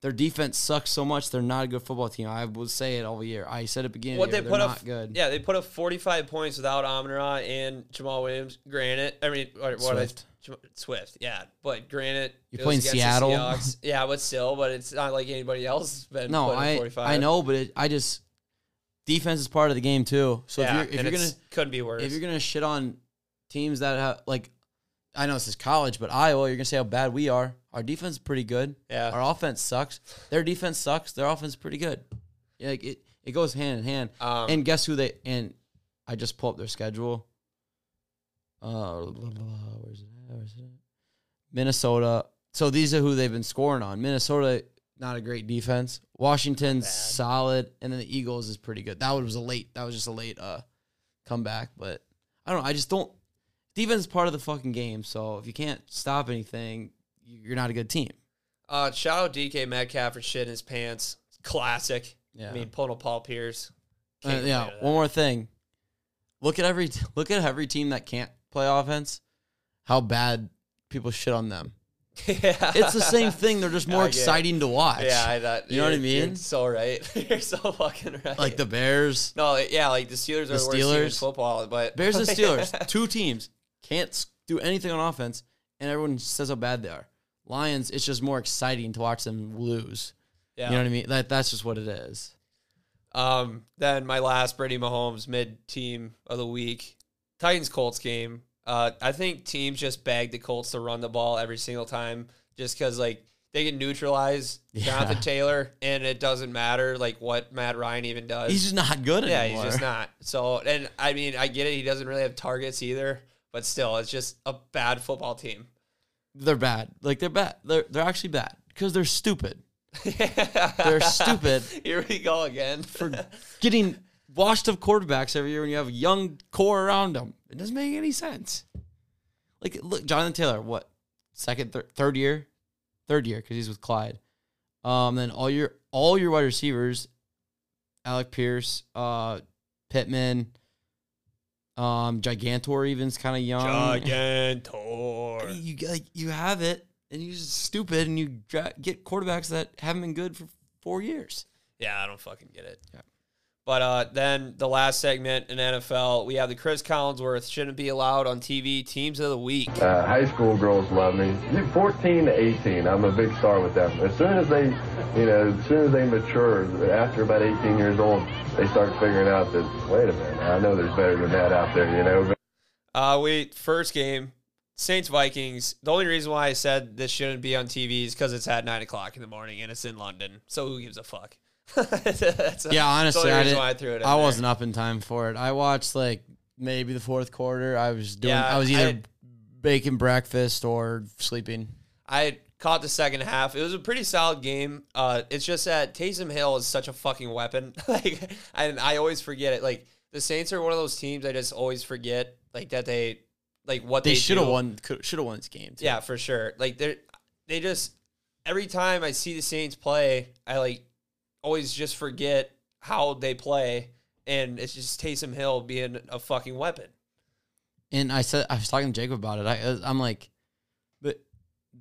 their defense sucks so much. They're not a good football team. I would say it all year. I said it beginning. What they put up, good. yeah, they put up forty-five points without Amon Ra and Jamaal Williams. Granted, I mean, what, what I- Swift. Swift, yeah, but granted, You're playing Seattle. Yeah, but still, but it's not like anybody else been. No, I 45. I know, but it, I just defense is part of the game too. So yeah, if you're if and you're gonna couldn't be worse. if you're gonna shit on teams that have like, I know this is college, but Iowa, you're gonna say how bad we are. Our defense is pretty good. Yeah. Our offense sucks. Their defense sucks. Their offense is pretty good. Yeah, like it it goes hand in hand. Um, and guess who they and I just pulled up their schedule. Uh, blah, blah, blah, where's it? Where's it? Minnesota. So these are who they've been scoring on. Minnesota, not a great defense. Washington's solid, and then the Eagles is pretty good. That was a late. That was just a late uh comeback, but I don't know. I just don't. Defense is part of the fucking game. So if you can't stop anything, you're not a good team. uh, shout out DK Metcalf for shit in his pants. Classic. Yeah. I mean, pulling a Paul Pierce. Uh, Can't yeah. One more thing. Look at every look at every team that can't play offense. How bad people shit on them. Yeah. It's the same thing. They're just more it. exciting to watch. Yeah, I thought, You know what I mean? so right. you're so fucking right. like the Bears, no, yeah, like the Steelers are The the, worst team in Steelers. football, but Bears and Steelers, two teams can't do anything on offense, and everyone says how bad they are. Lions, it's just more exciting to watch them lose. yeah. You know what I mean? That that's just what it is. Um, then my last Brady Mahomes mid team of the week, Titans Colts game. Uh, I think teams just bag the Colts to run the ball every single time, just because like they can neutralize Yeah. Jonathan Taylor, and it doesn't matter like what Matt Ryan even does. He's just not good yeah, anymore. he's just not. So, and I mean, I get it. He doesn't really have targets either, but still, it's just a bad football team. They're bad. Like they're bad. They're they're actually bad because they're stupid. They're stupid Here we go again. for getting washed of quarterbacks every year when you have a young core around them. It doesn't make any sense. Like, look, Jonathan Taylor, what second, thir- third year, third year because he's with Clyde. Um, then all your all your wide receivers, Alec Pierce, uh, Pittman, um, Gigantor even's kind of young. Gigantor. You like you have it, and you're just stupid, and you dra- get quarterbacks that haven't been good for four years. Yeah, I don't fucking get it. But uh, then the last segment in NFL, we have the Chris Collinsworth shouldn't be allowed on TV teams of the week. Uh, high school girls love me. 14 to 18, I'm a big star with them. As soon as they, you know, as soon as they mature, after about 18 years old, they start figuring out that, wait a minute, I know there's better than that out there, you know. Uh, we first game, Saints Vikings. The only reason why I said this shouldn't be on TV is because it's at nine o'clock in the morning and it's in London. So who gives a fuck? Yeah, honestly, I I it. I wasn't up in time for it. I watched like maybe the fourth quarter. I was doing. Yeah, I was either I- bacon breakfast or sleeping. I caught the second half. It was a pretty solid game. Uh, it's just that Taysom Hill is such a fucking weapon. like, and I always forget it. Like the Saints are one of those teams I just always forget. Like that they, like what They they, should have won. Should have won this game. Too. Yeah, for sure. Like they, they just every time I see the Saints play, I like always just forget how they play, and it's just Taysom Hill being a fucking weapon. And I said I was talking to Jacob about it. I I'm like, but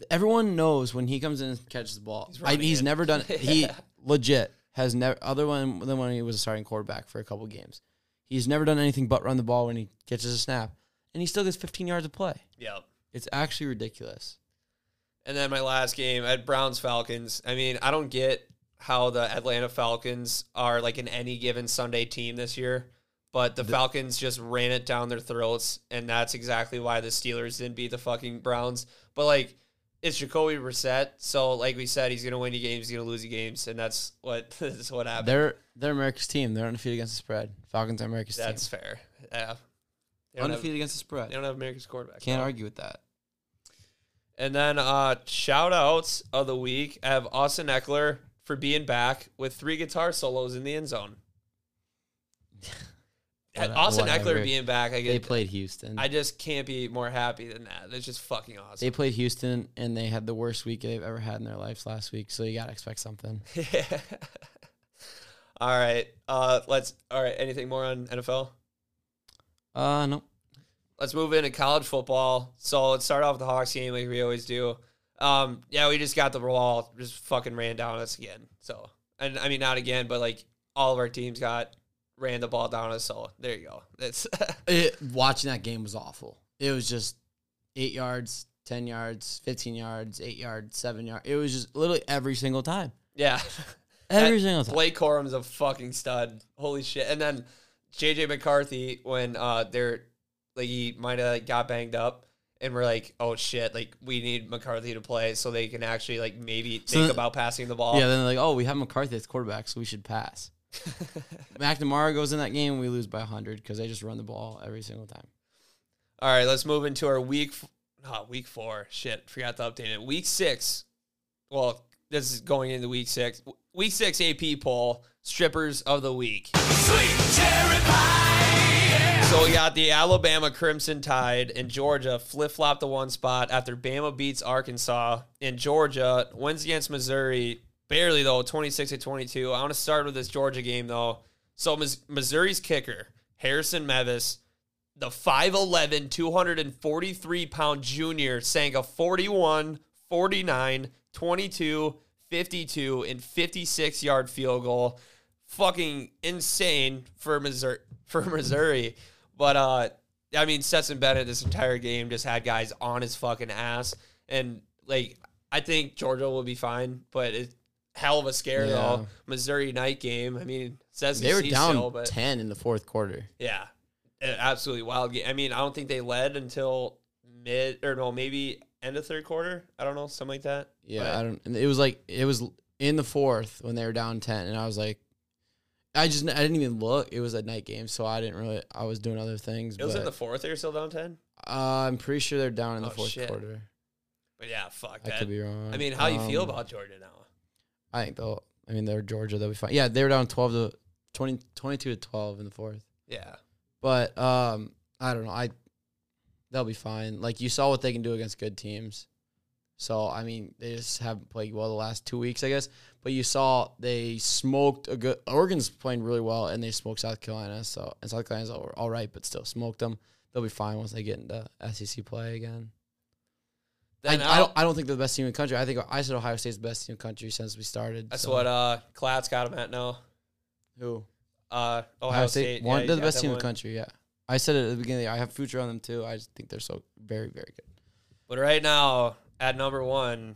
everyone knows when he comes in and catches the ball. He's running he's it. never done. He Yeah. legit has never other one than when he was a starting quarterback for a couple games. He's never done anything but run the ball when he catches a snap, and he still gets 15 yards of play. Yep. It's actually ridiculous. And then my last game at Browns Falcons. I mean, I don't get how the Atlanta Falcons are like an any given Sunday team this year, but the, Falcons just ran it down their throats, and that's exactly why the Steelers didn't beat the fucking Browns. But like, it's Jacoby Brissett, so like we said, he's gonna win you games, he's gonna lose you games, and that's what that's what happened. They're they're America's team. They're undefeated against the spread. Falcons are America's team. that's team. fair. Yeah. They don't, have, Undefeated against the spread. they don't have America's quarterback. Can't no. argue with that. And then uh shout outs of the week. I have Austin Ekeler for being back with three guitar solos in the end zone. What- Austin. Ekeler being back, I guess. They played Houston. I just can't be more happy than that. That's just fucking awesome. they played Houston and they had the worst week they've ever had in their lives last week. So you gotta expect something. yeah. all right. Uh let's all right, anything more on NFL? Uh no. Let's move into college football. So let's start off with the Hawks game like we always do. Um, yeah, we just got the ball, just fucking ran down us again. So, and I mean not again, but like all of our teams got ran the ball down us. So there you go. It's It, watching that game was awful. It was just eight yards, ten yards, fifteen yards, eight yards, seven yards. It was just literally every single time. yeah. Every That- single time. Blake Corum's a fucking stud. Holy shit! And then JJ McCarthy when uh they're like he might have got banged up. And we're like, oh shit! Like we need McCarthy to play so they can actually like maybe So think then- about passing the ball. Yeah, then they're like, oh, we have McCarthy as quarterback, so we should pass. McNamara goes in that game, and we lose by hundred because they just run the ball every single time. All right, let's move into our week. f- Not week four. Shit, forgot to update it. Week six. Well, this is going into week six. Week six AP poll. Strippers of the week. So we got the Alabama Crimson Tide and Georgia flip flop the one spot after Bama beats Arkansas. And Georgia wins against Missouri, barely though, 26 to 22. I want to start with this Georgia game though. So Missouri's kicker, Harrison Mevis, the 5'11, 243 pound junior, sank a 41, 49, 22, 52, and 56 yard field goal. Fucking insane for Missouri. For Missouri. But, uh, I mean, Stetson Bennett this entire game just had guys on his fucking ass. And, like, I think Georgia will be fine, but it's hell of a scare, Yeah. though. Missouri night game. I mean, says They were down still, but ten in the fourth quarter. yeah, absolutely wild game. I mean, I don't think they led until mid or no, maybe end of third quarter. I don't know, something like that. Yeah, But- I don't. It was like it was in the fourth when they were down ten, and I was like, I just I didn't even look. It was a night game, so I didn't really. I was doing other things. It was in the fourth. They were still down ten. uh, I'm pretty sure they're down in the Oh, fourth shit. quarter. But yeah, fuck I that. could be wrong. I mean, how you feel Um, about Georgia now? I think they'll. I mean, they're Georgia. They'll be fine. Yeah, they were down twelve to 20, 22 to twelve in the fourth. Yeah, But um, I don't know. I they'll be fine. Like you saw what they can do against good teams. So I mean, they just haven't played well the last two weeks, I guess. But you saw they smoked a good. Oregon's playing really well, and they smoked South Carolina. So and South Carolina's all, all right, but still smoked them. They'll be fine once they get into SEC play again. I, I don't. I don't think they're the best team in the country. I think I said Ohio State's the best team in the country since we started. That's so- what uh Klatt's got him at now. who Uh, Ohio, State. One, yeah, they're the best team in the country. Yeah, I said it at the beginning. I have future on them too. I just think they're so very, very good. But right now, at number one,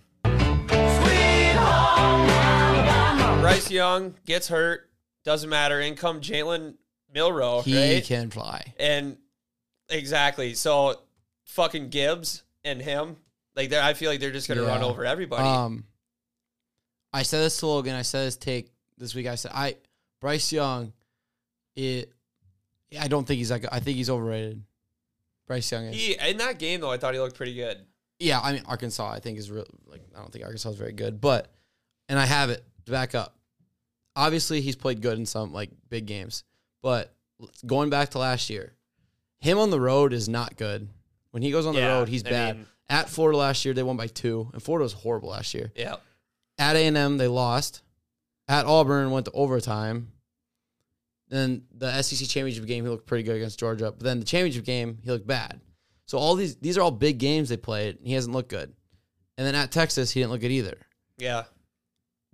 Bryce Young gets hurt. Doesn't matter. In come Jalen Milroe, he right? can fly. And exactly. So fucking Gibbs and him, like they I feel like they're just gonna run over everybody. Um, I said this to Logan. I said this take this week. I said I Bryce Young. It. I don't think he's like. I think he's overrated. Bryce Young is. He in that game though, I thought he looked pretty good. Yeah, I mean Arkansas. I think is real. Like I don't think Arkansas is very good, but and I have it to back up. Obviously, he's played good in some like big games, but going back to last year, him on the road is not good. When he goes on the Yeah, road, he's I bad. mean- At Florida last year, they won by two, and Florida was horrible last year. Yeah. At A and M, they lost. At Auburn, went to overtime. Then the SEC championship game, he looked pretty good against Georgia. But then the championship game, he looked bad. So all these these are all big games they played. And he hasn't looked good. And then at Texas, he didn't look good either. Yeah.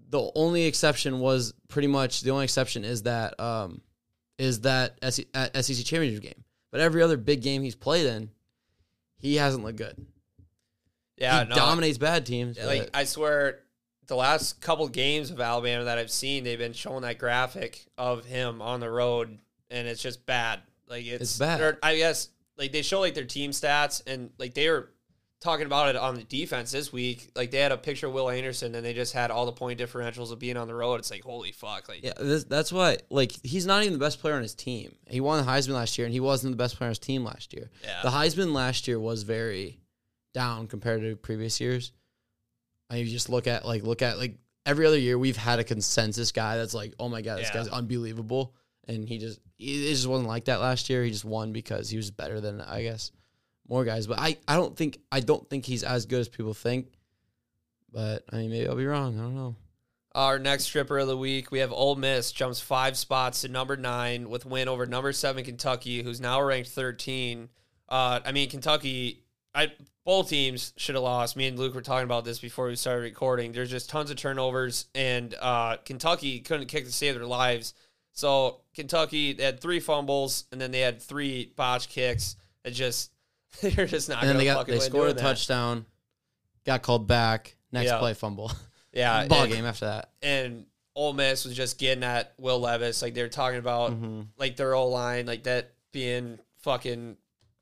The only exception was pretty much the only exception is that um is that SEC, SEC championship game. But every other big game he's played in, he hasn't looked good. Yeah. he no, dominates bad teams. Like I swear, the last couple games of Alabama that I've seen, they've been showing that graphic of him on the road, and it's just bad. Like it's, It's bad. I guess like they show like their team stats, and like they were talking about it on the defense this week. Like they had a picture of Will Anderson, and they just had all the point differentials of being on the road. It's like holy fuck. Like Yeah, this, that's why. Like, he's not even the best player on his team. He won the Heisman last year, and he wasn't the best player on his team last year. Yeah. The Heisman last year was very down compared to previous years. I mean, you just look at like look at like every other year we've had a consensus guy that's like, oh my god, this Yeah. guy's unbelievable, and he just it just wasn't like that last year. He just won because he was better than I guess more guys. But I I don't think I don't think he's as good as people think. But I mean, maybe I'll be wrong. I don't know. Our next stripper of the week, we have Ole Miss jumps five spots to number nine with win over number seven Kentucky, who's now ranked thirteen. Uh, I mean Kentucky, I both teams should have lost. Me and Luke were talking about this before we started recording. There's just tons of turnovers, and uh, Kentucky couldn't kick to save their lives. So Kentucky they had three fumbles, and then they had three botch kicks. It just they're just not. and then they got they scored a that. touchdown, got called back. Next Yeah. play fumble. Yeah, ball and- game after that. and Ole Miss was just getting at Will Levis. Like they were talking about mm-hmm. like their O line, like that being fucking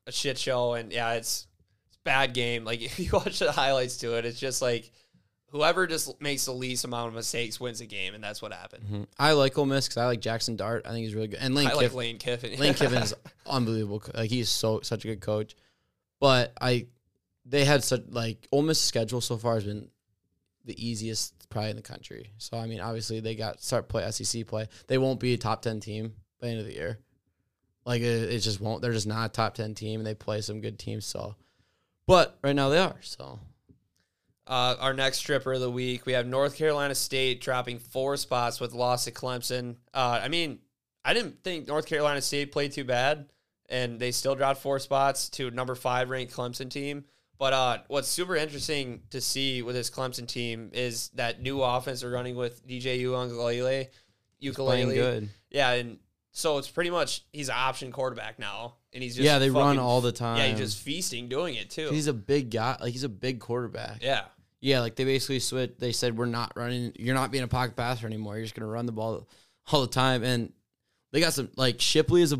a shit show. And yeah, it's it's a bad game. Like if you watch the highlights to it, it's just like whoever just makes the least amount of mistakes wins the game, and that's what happened. Mm-hmm. I like Ole Miss because I like Jaxson Dart. I think he's really good. And Lane I like Kiffin. Lane Kiffin. Lane Kiffin is unbelievable. Like he's so such a good coach. But I, they had such like Ole Miss schedule so far has been the easiest probably in the country. So I mean, obviously they got start play SEC play. They won't be a top ten team by the end of the year. Like it, it just won't. They're just not a top ten team, and they play some good teams. So, but right now they are. So Uh, our next stripper of the week, we have North Carolina State dropping four spots with loss at Clemson. Uh, I mean, I didn't think North Carolina State played too bad, and they still dropped four spots to number five ranked Clemson team. But uh, what's super interesting to see with this Clemson team is that new offense they're running with DJ Ukulele. Ukulele, good. yeah, and so it's pretty much he's an option quarterback now, and he's just Yeah, they run all the time. Yeah, he's just feasting doing it too. he's a big guy. Like he's a big quarterback. yeah, Yeah, like they basically switch. They said we're not running. You're not being a pocket passer anymore. You're just gonna run the ball all the time. And they got some like Shipley is a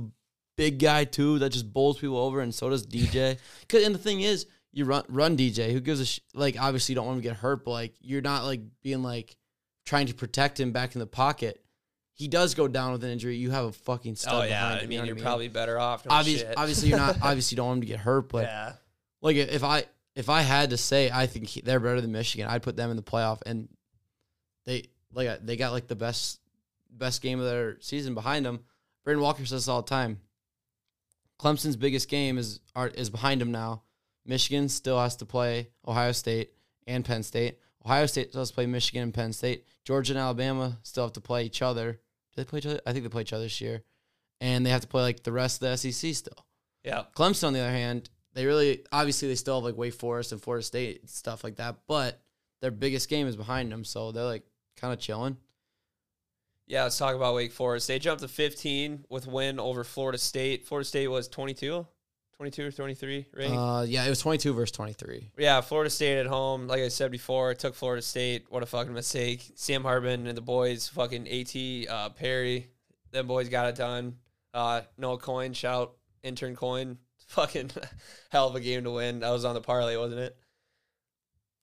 big guy too that just bowls people over, and so does DJ. 'Cause- and the thing is, you run run DJ. Who gives a sh- like? Obviously, you don't want him to get hurt, but like you're not like being like trying to protect him back in the pocket. He does go down with an injury. You have a fucking oh, stud oh behind yeah. him. I you mean, know you're what probably better off. No Obvious, obviously you're not. Obviously, you don't want him to get hurt, but yeah. like if I if I had to say I think he- they're better than Michigan, I'd put them in the playoff and they like they got like the best best game of their season behind them. Brandon Walker says this all the time. Clemson's biggest game is are, is behind them now. Michigan still has to play Ohio State and Penn State. Ohio State still has to play Michigan and Penn State. Georgia and Alabama still have to play each other. Do they play each other? I think they play each other this year. And they have to play like the rest of the SEC still. Yeah. Clemson, on the other hand, they really obviously they still have like Wake Forest and Florida State and stuff like that, but their biggest game is behind them, so they're like kind of chilling. Yeah, let's talk about Wake Forest. They jumped to 15 with win over Florida State. Florida State was 22, 22 or 23 right? Uh, yeah, it was twenty two versus twenty three. yeah, Florida State at home. Like I said before, took Florida State. What a fucking mistake. Sam Hartman and the boys, fucking AT uh, Perry, them boys got it done. Uh, no coin, shout intern coin. Fucking hell of a game to win. That was on the parlay, wasn't it?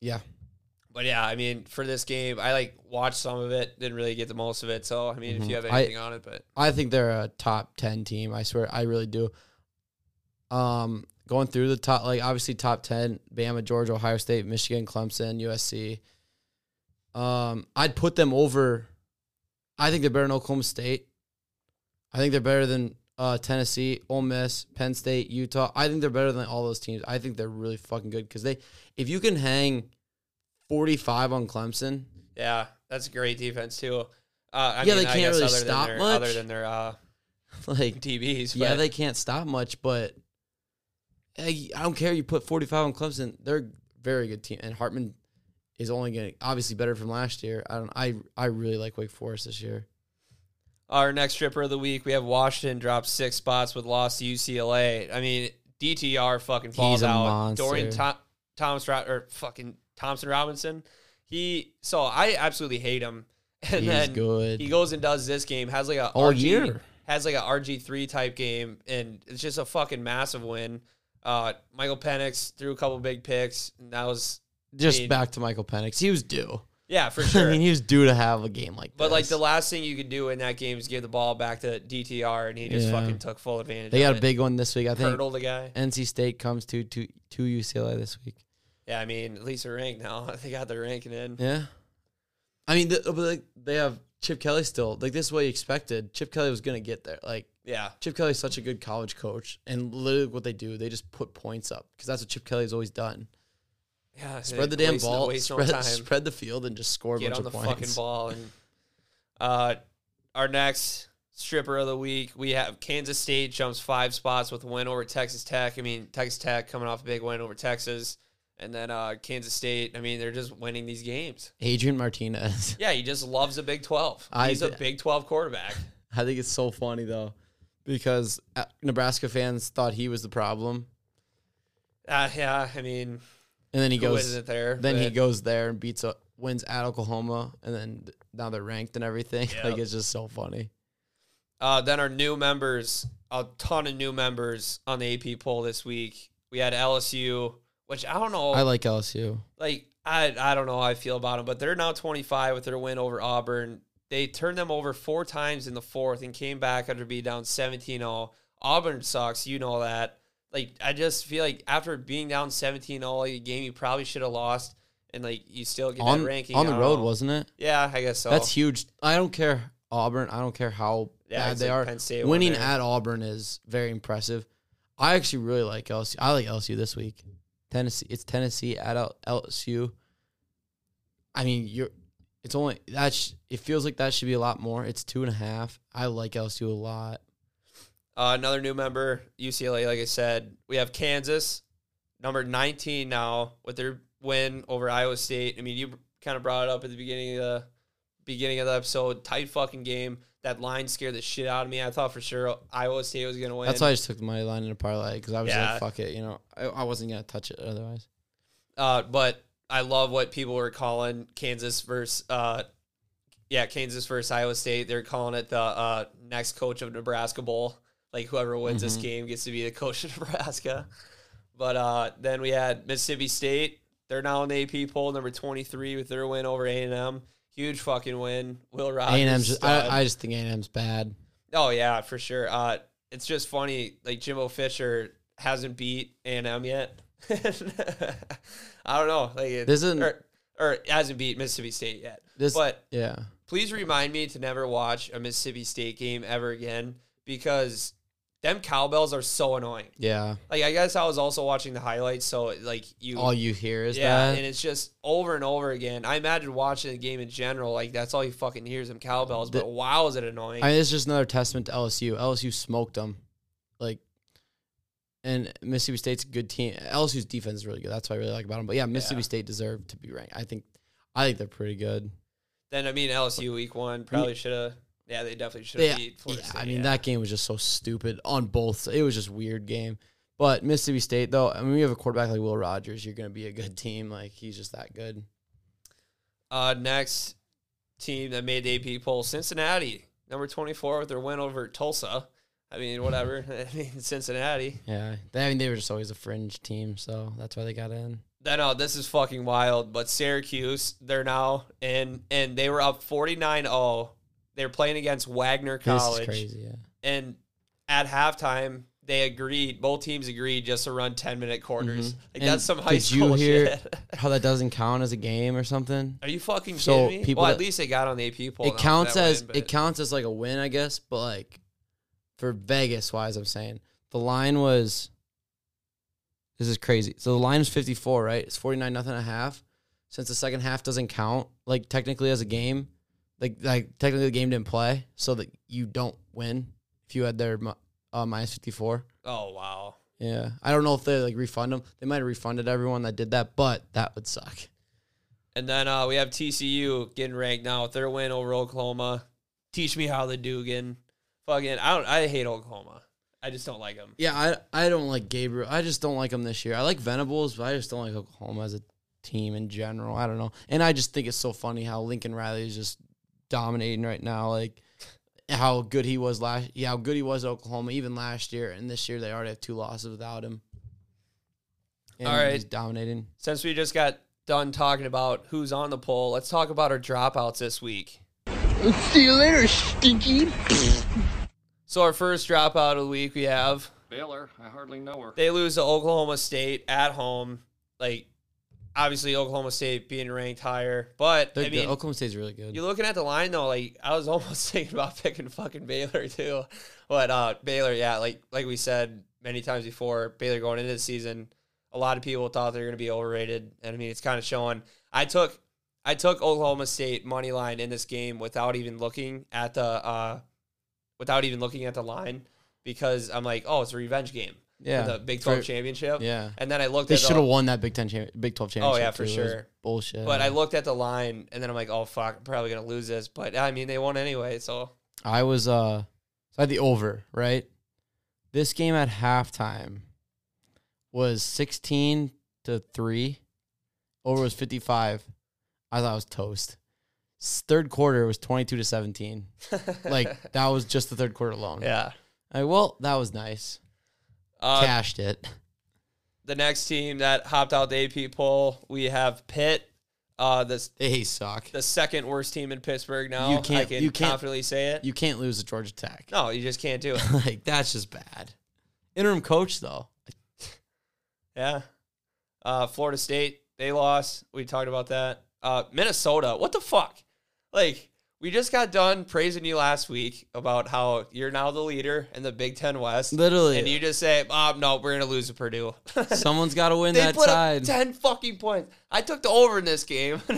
Yeah, But yeah, I mean, for this game, I like watched some of it, didn't really get the most of it. So I mean, if you have Mhm. I- anything on it, but I think they're a top ten team. I swear, I really do. Um, going through the top, like obviously top ten: Bama, Georgia, Ohio State, Michigan, Clemson, USC. Um, I'd put them over. I think they're better than Oklahoma State. I think they're better than uh, Tennessee, Ole Miss, Penn State, Utah. I think they're better than all those teams. I think they're really fucking good because they, if you can hang forty-five on Clemson, Yeah, that's a great defense too. Uh, I Yeah, mean, they can't really stop their, much. other than their uh, like DBs. Yeah, they can't stop much, but hey, I don't care. You put 45 on Clemson, they're a very good team, and Hartman is only getting obviously better from last year. I don't. I I really like Wake Forest this year. Our next stripper of the week, we have Washington drop six spots with loss to UCLA. I mean, DTR fucking falls out. monster. Dorian Tom- Thomas or fucking Thompson Robinson. He so I absolutely hate him. And He's then good. he goes and does this game, has like a All RG, year. has like a RG three type game, and it's just a fucking massive win. Uh, Michael Penix threw a couple big picks, and that was Just I mean, back to Michael Penix. He was due. Yeah for sure. I mean, he was due to have a game like that. But like the last thing you could do in that game is give the ball back to DTR, and he just Yeah. fucking took full advantage. they of got a it. big one this week. I think hurdle the guy. NC State comes to to to UCLA this week. Yeah, I mean at least they're ranked now. They got their ranking in. Yeah. I mean, the, but like they have Chip Kelly still. Like this is what you expected. Chip Kelly was gonna get there. Like Yeah, Chip Kelly's such a good college coach, and literally what they do, they just put points up because that's what Chip Kelly's always done. Yeah. Spread the damn no- ball, no spread, time. spread the field, and just score a Get bunch on the of points. fucking ball. And uh, our next stripper of the week, we have Kansas State jumps five spots with a win over Texas Tech. I mean Texas Tech coming off a big win over Texas, and then uh, Kansas State. I mean they're just winning these games. Adrian Martinez. Yeah, he just loves the Big Twelve. He's a Big Twelve quarterback. I think it's so funny though, because uh, Nebraska fans thought he was the problem, Uh, yeah, I mean, and then he who goes. isn't there? Then he But- goes there and beats a wins at Oklahoma, and then now they're ranked and everything. Yep. Like it's just so funny. Uh, then our new members, a ton of new members on the AP poll this week. We had LSU, which I don't know. I like LSU. like I I don't know how I feel about them, but they're now 25 with their win over Auburn. They turned them over four times in the fourth and came back after being down 17-0. Auburn sucks, you know that. Like I just feel like after being down 17 all a game you probably should have lost and like you still get on that ranking on the road, know. wasn't it? Yeah, I guess so. That's huge. I don't care Auburn. I don't care how Yeah, bad they like are. Winning at Auburn is very impressive. I actually really like LSU. I like LSU this week. Tennessee. It's Tennessee at LSU. I mean, you're. It's only that. Sh- it feels like that should be a lot more. It's two and a half. I like LSU a lot. Uh, another new member, UCLA. Like I said, we have Kansas, number 19 now with their win over Iowa State. I mean, you kind of brought it up at the beginning of the beginning of the episode. Tight fucking game. That line scared the shit out of me. I thought for sure Iowa State was gonna win. That's why I just took the money line in a parlay because I was Yeah. like, fuck it. You know, I, I wasn't gonna touch it otherwise. Uh, but I love what people were calling Kansas versus uh, yeah, Kansas versus Iowa State. They're calling it the uh, next coach of Nebraska Bowl. Like whoever wins this Mhm. game gets to be the coach of Nebraska. But uh, then we had Mississippi State. They're now in the AP poll, number twenty three, with their win over A and M. Huge fucking win. Will Rogers. and M's. stud. I, I just think A and M's bad. Oh yeah, for sure. Uh, it's just funny. Like Jimbo Fisher hasn't beat A and M yet. I don't know. Like it, This isn't- or, or hasn't beat Mississippi State yet. This, but yeah. please remind me to never watch a Mississippi State game ever again because them cowbells are so annoying. Yeah. Like I guess I was also watching the highlights, so like you All you hear is yeah, that. and it's just over and over again. I imagine watching the game in general, like that's all you fucking hear is them cowbells. The- but wow, is it annoying? I mean, it's just another testament to LSU. LSU smoked them, like, and Mississippi State's a good team. LSU's defense is really good. That's what I really like about them. But yeah, Mississippi Yeah. State deserved to be ranked. I think, I think they're pretty good. Then I mean LSU week one probably should have. Yeah, they definitely should Yeah, have beat Florida yeah. State. I mean, yeah. that game was just so stupid on both. It was just weird game. But Mississippi State, though, I mean, when you have a quarterback like Will Rogers, you're going to be a good team. Like he's just that good. Uh, next team that made the AP poll, Cincinnati, number twenty four with their win over Tulsa. I mean, whatever. I mean, Cincinnati. Yeah, I mean, they were just always a fringe team, so that's why they got in. Then oh, this is fucking wild. But Syracuse, they're now in, and they were up 49-0. They're playing against Wagner This College. is crazy. Yeah. and at halftime they agreed. Both teams agreed just to run ten minute quarters. Like Mm-hmm. And that's some high did school you hear shit. how that doesn't count as a game or something? Are you fucking So, kidding me? people well, that- at least they got on the AP poll. it counts that as win, but- it counts as like a win, I guess. But like for Vegas wise, I'm saying the line was. This is crazy. So the line is 54, right? It's 49 nothing and a half. Since the second half doesn't count, like technically as a game, like like technically the game didn't play, so that you don't win if you had their uh, minus 54. Oh wow. Yeah, I don't know if they like refund them. They might have refunded everyone that did that, but that would suck. And then uh, we have TCU getting ranked now with their win over Oklahoma. Teach me how the Duggan. Fucking, I don't. I hate Oklahoma. I just don't like them. Yeah, I I don't like Gabriel. I just don't like him this year. I like Venables, but I just don't like Oklahoma as a team in general. I don't know, and I just think it's so funny how Lincoln Riley is just dominating right now. Like how good he was last. Yeah, how good he was at Oklahoma even last year, and this year they already have two losses without him. And All right. he's dominating. Since we just got done talking about who's on the poll, let's talk about our dropouts this week. See you later, stinky. So our first dropout of the week we have Baylor, I hardly know her. they lose to Oklahoma State at home. Like obviously Oklahoma State being ranked higher, but They're I good. mean Oklahoma State's really good. You're looking at the line though, like I was almost thinking about picking fucking Baylor too. But uh Baylor, yeah, like like we said many times before, Baylor going into the season, a lot of people thought they were gonna be overrated. And I mean it's kind of showing. I took I took Oklahoma State money line in this game without even looking at the uh without even looking at the line because I'm like, oh, it's a revenge game. For Yeah, the Big 12 for- championship. yeah. And then I looked They at the- should have won that Big Ten, champ- Big Twelve championship. Oh yeah, for too. Sure. Bullshit. But I looked at the line and then I'm like, oh fuck, I'm probably gonna lose this. But I mean, they won anyway, so I was uh so I had the over, right? This game at halftime was 16 to 3. Over was 55. I thought it was toast. Third quarter was 22 to 17. like that was just the third quarter alone. yeah. Like, well, that was nice. Uh, Cashed it. the next team that hopped out the AP poll, we have Pitt. Uh, the They suck. the second worst team in Pittsburgh now. You can't- I can you can't- confidently say it. You can't lose to Georgia Tech. no, you just can't do it. like that's just bad. Interim coach though. yeah. Uh, Florida State, they lost. We talked about that. Uh, Minnesota, what the fuck? Like, we just got done praising you last week about how you're now the leader in the Big Ten West. Literally. And you just say, oh, no, we're going to lose to Purdue. Someone's got to win they that put side. up 10 fucking points. I took the over in this game.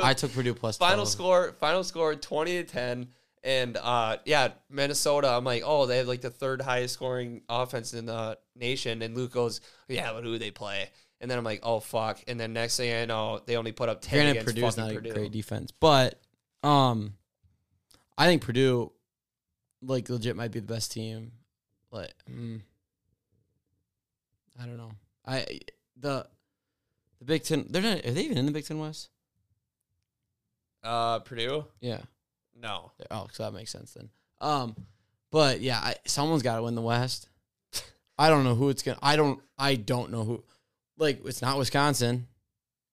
I took Purdue plus final 12. score final score 20 to 10 and uh yeah minnesota i'm like oh they have like the third highest scoring offense in the nation and luke goes yeah but who they play and then i'm like oh fuck and then next thing i know they only put up 10 Granted, against Purdue's not Purdue. a great defense, but um, I think Purdue, like, legit might be the best team. Like, mm, I don't know. I the the Big Ten. They're not. Are they even in the Big Ten West? uh purdue Yeah. no Oh, so that makes sense then. Um, but yeah, I, someone's got to win the West. I don't know who it's gonna. I don't. I don't know who. Like, it's not Wisconsin.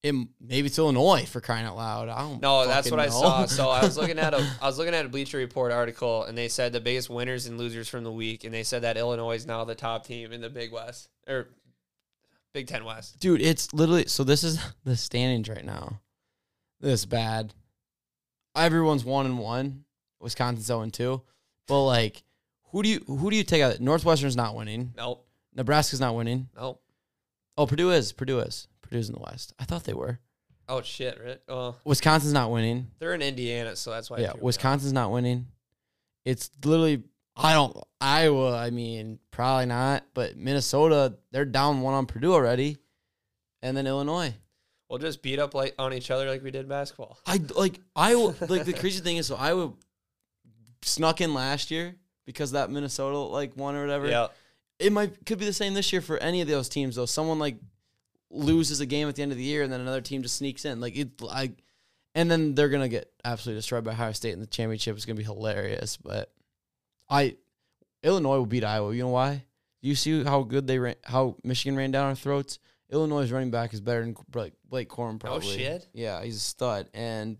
It maybe it's Illinois for crying out loud. I don't. no that's what i saw so i was looking at a i was looking at a bleacher report article and they said the biggest winners and losers from the week and they said that illinois is now the top team in the big west or big ten west dude. It's literally so. This is the standings right now. This bad. Everyone's one and one. Wisconsin's zero and two. But like, who do you who do you take out? Northwestern's not winning. nope Nebraska's not winning. nope Oh, Purdue is. Purdue is. Purdue's in the West. I thought they were. oh shit right well uh, Wisconsin's not winning. They're in Indiana, so that's why. I yeah, threw it out. Wisconsin's not winning. It's literally I don't Iowa. I mean, probably not. But Minnesota, they're down one on Purdue already, and then Illinois. We'll just beat up like on each other like we did basketball. I like Iowa. like the crazy thing is, so Iowa snuck in last year because that Minnesota like won or whatever. Yeah, it might could be the same this year for any of those teams though. Someone like loses a game at the end of the year and then another team just sneaks in. Like it I and then they're gonna get absolutely destroyed by Ohio State in the championship. It's gonna be hilarious. But I Illinois will beat Iowa. You know why? You see how good they ran how Michigan ran down our throats? Illinois' running back is better than Blake, Blake Corum probably. Oh shit? Yeah, he's a stud. And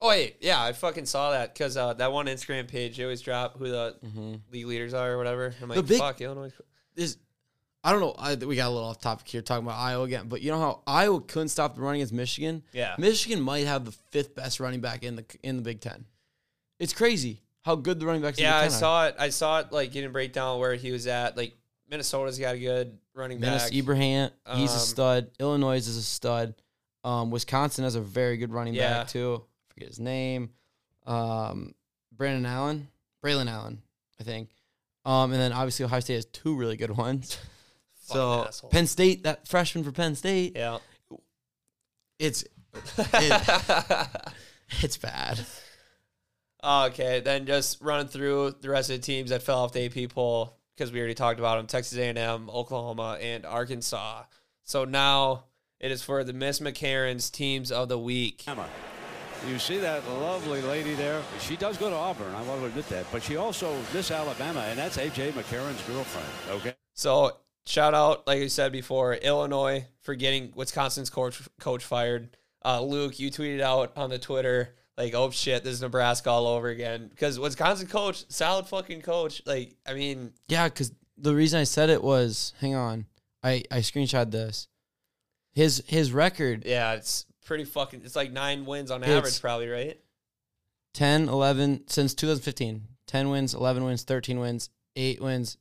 Oh wait, yeah, I fucking saw that because uh, that one Instagram page they always drop who the mhm. league leaders are or whatever. I'm The like, big- fuck Illinois. this. I don't know. I, we got a little off topic here talking about Iowa again, but you know how Iowa couldn't stop the running against Michigan. Yeah. Michigan might have the fifth best running back in the in the Big Ten. It's crazy how good the running backs. Yeah, I the Big Ten saw it. I saw it like getting breakdown where he was at. Like Minnesota's got a good running Are. back. Minnesota Ibrahim, he's a Um, stud. Illinois is a stud. Um, Wisconsin has a very good running Yeah. back too. I forget his name. Um, Brandon Allen, Braylon Allen, I think. Um, and then obviously Ohio State has two really good ones. so asshole. Penn State, that freshman for Penn State, Yeah. it's it, it's bad. okay, then just running through the rest of the teams that fell off the AP poll because we already talked about them: Texas A&M, Oklahoma, and Arkansas. So now it is for the Miss McCarron's teams of the week. You see that lovely lady there? She does go to Auburn. I want to admit that. But she also Miss Alabama, and that's A.J. McCarron's girlfriend. Okay. So shout out, like I said before, Illinois for getting Wisconsin's coach coach fired. Uh, Luke, you tweeted out on the Twitter like, "Oh shit, this is Nebraska all over again." Because Wisconsin coach, solid fucking coach. Like, I mean, Yeah, because the reason I said it was, hang on, I I screenshot this. His his record yeah, it's pretty fucking. It's like nine wins on average, probably right. 10, 11, since 2015. 10 wins, 11 wins, 13 wins, 8 wins,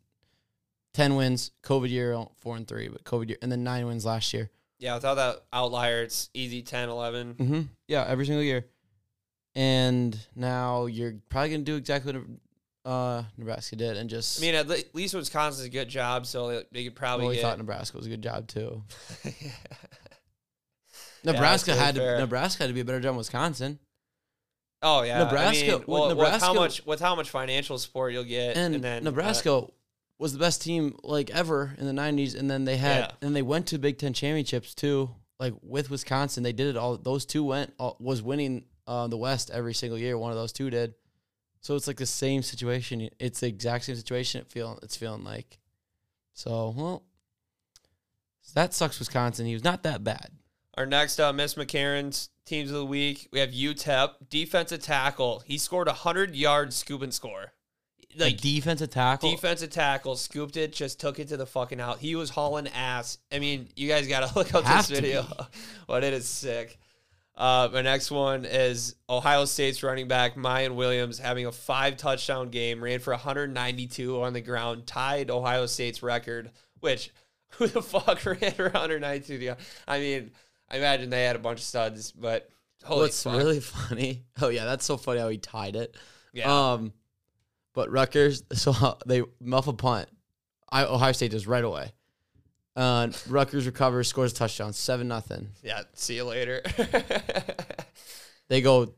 10 wins, COVID year, 4 and 3, but COVID year, and then 9 wins last year. Yeah, without that outlier, it's easy 10, 11. hmm Yeah, every single year. And now you're probably going to do exactly what uh, Nebraska did and just. I mean, at le- least Wisconsin's a good job, so they, they could probably well, we get. thought Nebraska was a good job too. Yeah, Nebraska that's had to fair. Nebraska had to be a better job than Wisconsin. Oh yeah, Nebraska- I mean, well, well, with how Nebraska- much with how much financial support you'll get, and, and, then uh, Nebraska was the best team like ever in the '90s, and then they had Yeah. and they went to Big Ten championships too. Like with Wisconsin, they did it all. Those two went all, was winning uh, the West every single year. One of those two did. So it's like the same situation. It's the exact same situation. It feel it's feeling like. So well, that sucks. Wisconsin. He was not that bad. Our next uh, Miss McCarron's teams of the week, we have UTEP defensive tackle. He scored a hundred yards scoop and score. Like defensive tackle. defensive tackle, scooped it, just took it to the fucking out. He was hauling ass. I mean, you guys got to look up Have this video, but it is sick. Uh, my next one is Ohio State's running back Miyan Williams having a five touchdown game, ran for 192 on the ground, tied Ohio State's record. Which who the fuck ran for 192? I mean, I imagine they had a bunch of studs, but holy What's fuck. really funny? Oh yeah, that's so funny how he tied it. Yeah. Um, but Rutgers, so they muff a punt. I Ohio State does right away. Uh, Rutgers recovers, scores a touchdown, seven nothing. yeah, see you later. They go.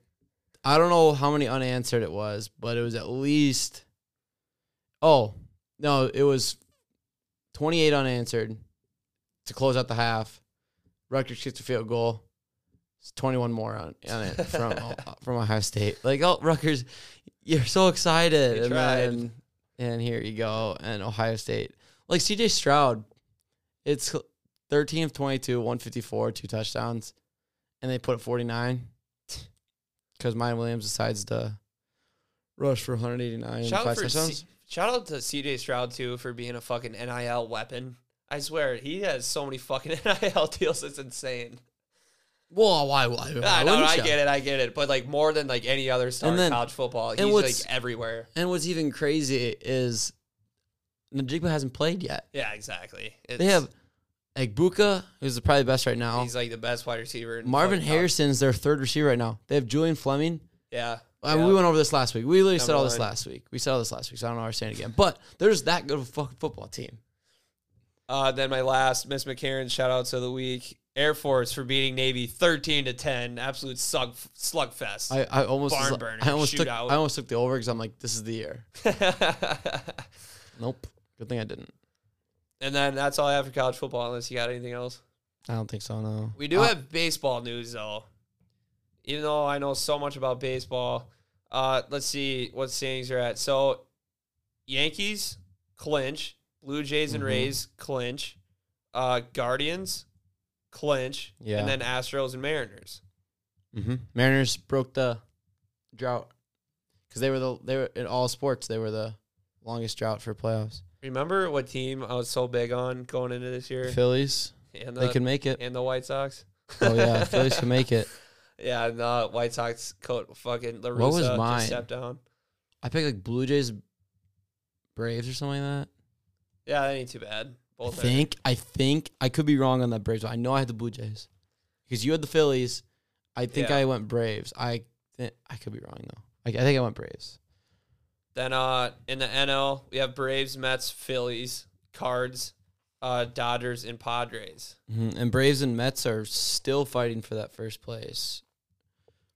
I don't know how many unanswered it was, but it was at least. Oh no, it was twenty eight unanswered to close out the half. Rutgers gets a field goal. It's twenty one more on, on it from uh, from Ohio State. Like oh Rutgers, you're so excited, You and tried. then and here you go, and Ohio State like C.J. Stroud, it's thirteen of twenty two, one fifty four, two touchdowns, and they put forty nine because Miyan Williams decides to rush for 189 Shout five out, for touchdowns. C- shout out to CJ Stroud too for being a fucking NIL weapon. I swear he has so many fucking NIL deals. It's insane. Well, why? Why? why I know, wouldn't I ya? get it, I get it, but like more than like any other star And then- in college football, he's what's- like everywhere. And what's even crazy is Njigba hasn't played yet. Yeah, exactly. It's, They have Egbuka, who's probably the best right now. he's like the best wide receiver. in Marvin fucking college. Harrison's their third receiver right now. They have Julian Fleming. Yeah, Uh, yeah. We went over this last week. We literally said Number all this one. last week. We said all this last week, so I don't know why we're saying again. But there's that good of a fucking football team. Uh, then my last Miss McCarron shout outs of the week. Air Force for beating Navy thirteen to ten. Absolute slug slugfest. I, I almost Barn burner, I almost took shootout. I almost took the over because I'm like, this is the year. Nope. Good thing I didn't. and then that's all I have for college football. Unless you got anything else. I don't think so. No. We do Uh, have baseball news though. Even though I know so much about baseball, uh, let's see what standings are at. So, Yankees clinch, Blue Jays and Mhm. Rays clinch, uh, Guardians clinch, Yeah. and then Astros and Mariners. Mm-hmm. Mariners broke the drought because they were the they were in all sports. They were the longest drought for playoffs. Remember what team I was so big on going into this year? Phillies. And They can make it. And the White Sox. Oh yeah, Phillies can make it. Yeah, and the White Sox coat fucking La What was mine? stepped down. I picked like Blue Jays, Braves or something like that. Yeah, that ain't too bad. I Both are- think I think I could be wrong on that Braves. I know I had the Blue Jays because you had the Phillies. I think Yeah. I went Braves. I thi- I could be wrong though. I, I think I went Braves. Then uh in the NL we have Braves, Mets, Phillies, Cards, uh Dodgers, and Padres. Mhm. And Braves and Mets are still fighting for that first place.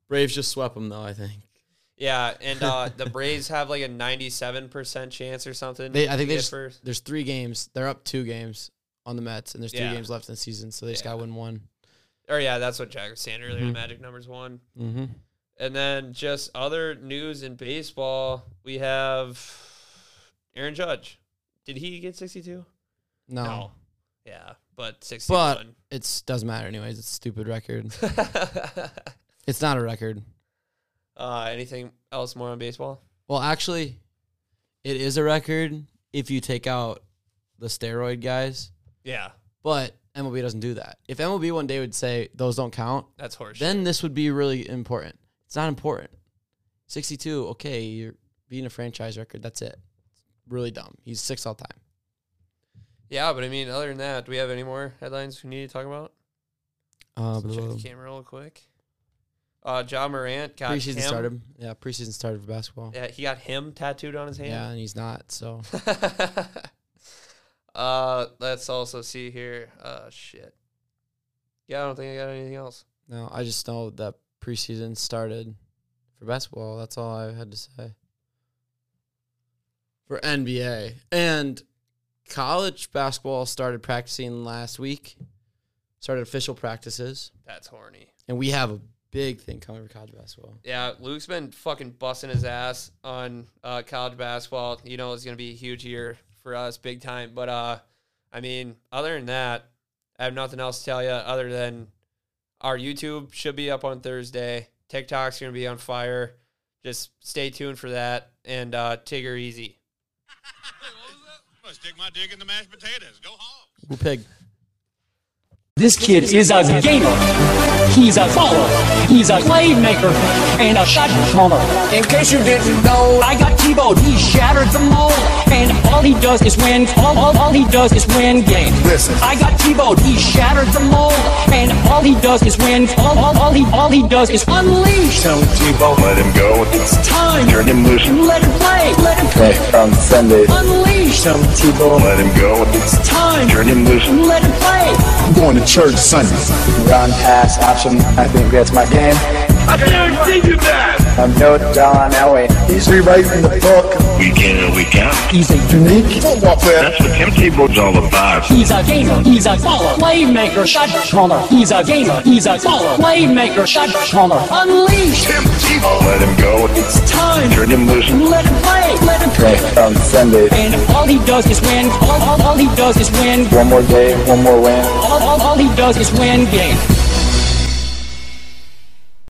Braves just swept them though. I think Yeah, and uh the Braves have like a ninety-seven percent chance or something. they. I think they just, first. there's three games. They're up two games on the Mets, and there's three Yeah. games left in the season. So they just got to win one. Or yeah, that's what Jack was saying earlier. Mhm. Magic numbers one. Mm-hmm. And then just other news in baseball, we have Aaron Judge. Did he get sixty-two? No, Yeah, but 61. but it doesn't matter anyways. It's a stupid record. it's not a record. Uh, anything else more on baseball? Well, actually, it is a record if you take out the steroid guys, Yeah, but MLB doesn't do that. If MLB one day would say those don't count, that's horseshit. then this would be really important. It's not important. 62, okay, you're beating a franchise record. That's it. Really dumb. He's six all time. Yeah, but I mean, other than that, do we have any more headlines we need to talk about? Uh, Let's check the camera real quick. Uh, Ja Morant got preseason him. started. Yeah, preseason started for basketball. Yeah, he got him tattooed on his hand. Yeah, and he's not. So uh, let's also see here. Uh, shit. Yeah, I don't think I got anything else. no, I just know that preseason started for basketball. That's all I had to say. For NBA and college basketball started practicing last week. Started official practices, That's horny. and we have a big thing coming for college basketball. Yeah, Luke's been fucking busting his ass on uh, college basketball. You know, it's gonna be a huge year for us, big time. But uh, I mean, other than that, I have nothing else to tell you other than our YouTube should be up on Thursday. TikTok's gonna be on fire. Just stay tuned for that and uh, take her easy. Stick my dick in the mashed potatoes. Go home. Who pig? This kid is a gamer. He's a follower. He's a playmaker and a shot caller. In case you didn't know, I got Tebowed. He shattered the mold, and all he does is win. All, all, all he does is win games. Listen, I got Tebowed. He shattered the mold, and all he does is win. All, all, all he all he does is unleash. Tell Tebow, Let him go. it's time. Turn him loose. Let him play. Let him play. on Sunday. Unleash. Tell Tebow, Let him go. it's time. Turn him loose. Let him play. I'm going to church Sunday. Run pass option. I think that's my game. I guarantee you that. I'm no John Elway. He's rewriting the book. Week in and week out. He's a unique football player. That's what Tim Tebow's all about. He's a gamer. He's a baller. Playmaker. Shot caller. He's a gamer. He's a baller. Playmaker. Shot caller. Unleash. Tim Tebow. Let him go. It's time. Turn him loose. Let him play. Let him play. on Sunday. And all he does is win. All, all, all he does is win. One more day, one more win. All, all, all he does is win games.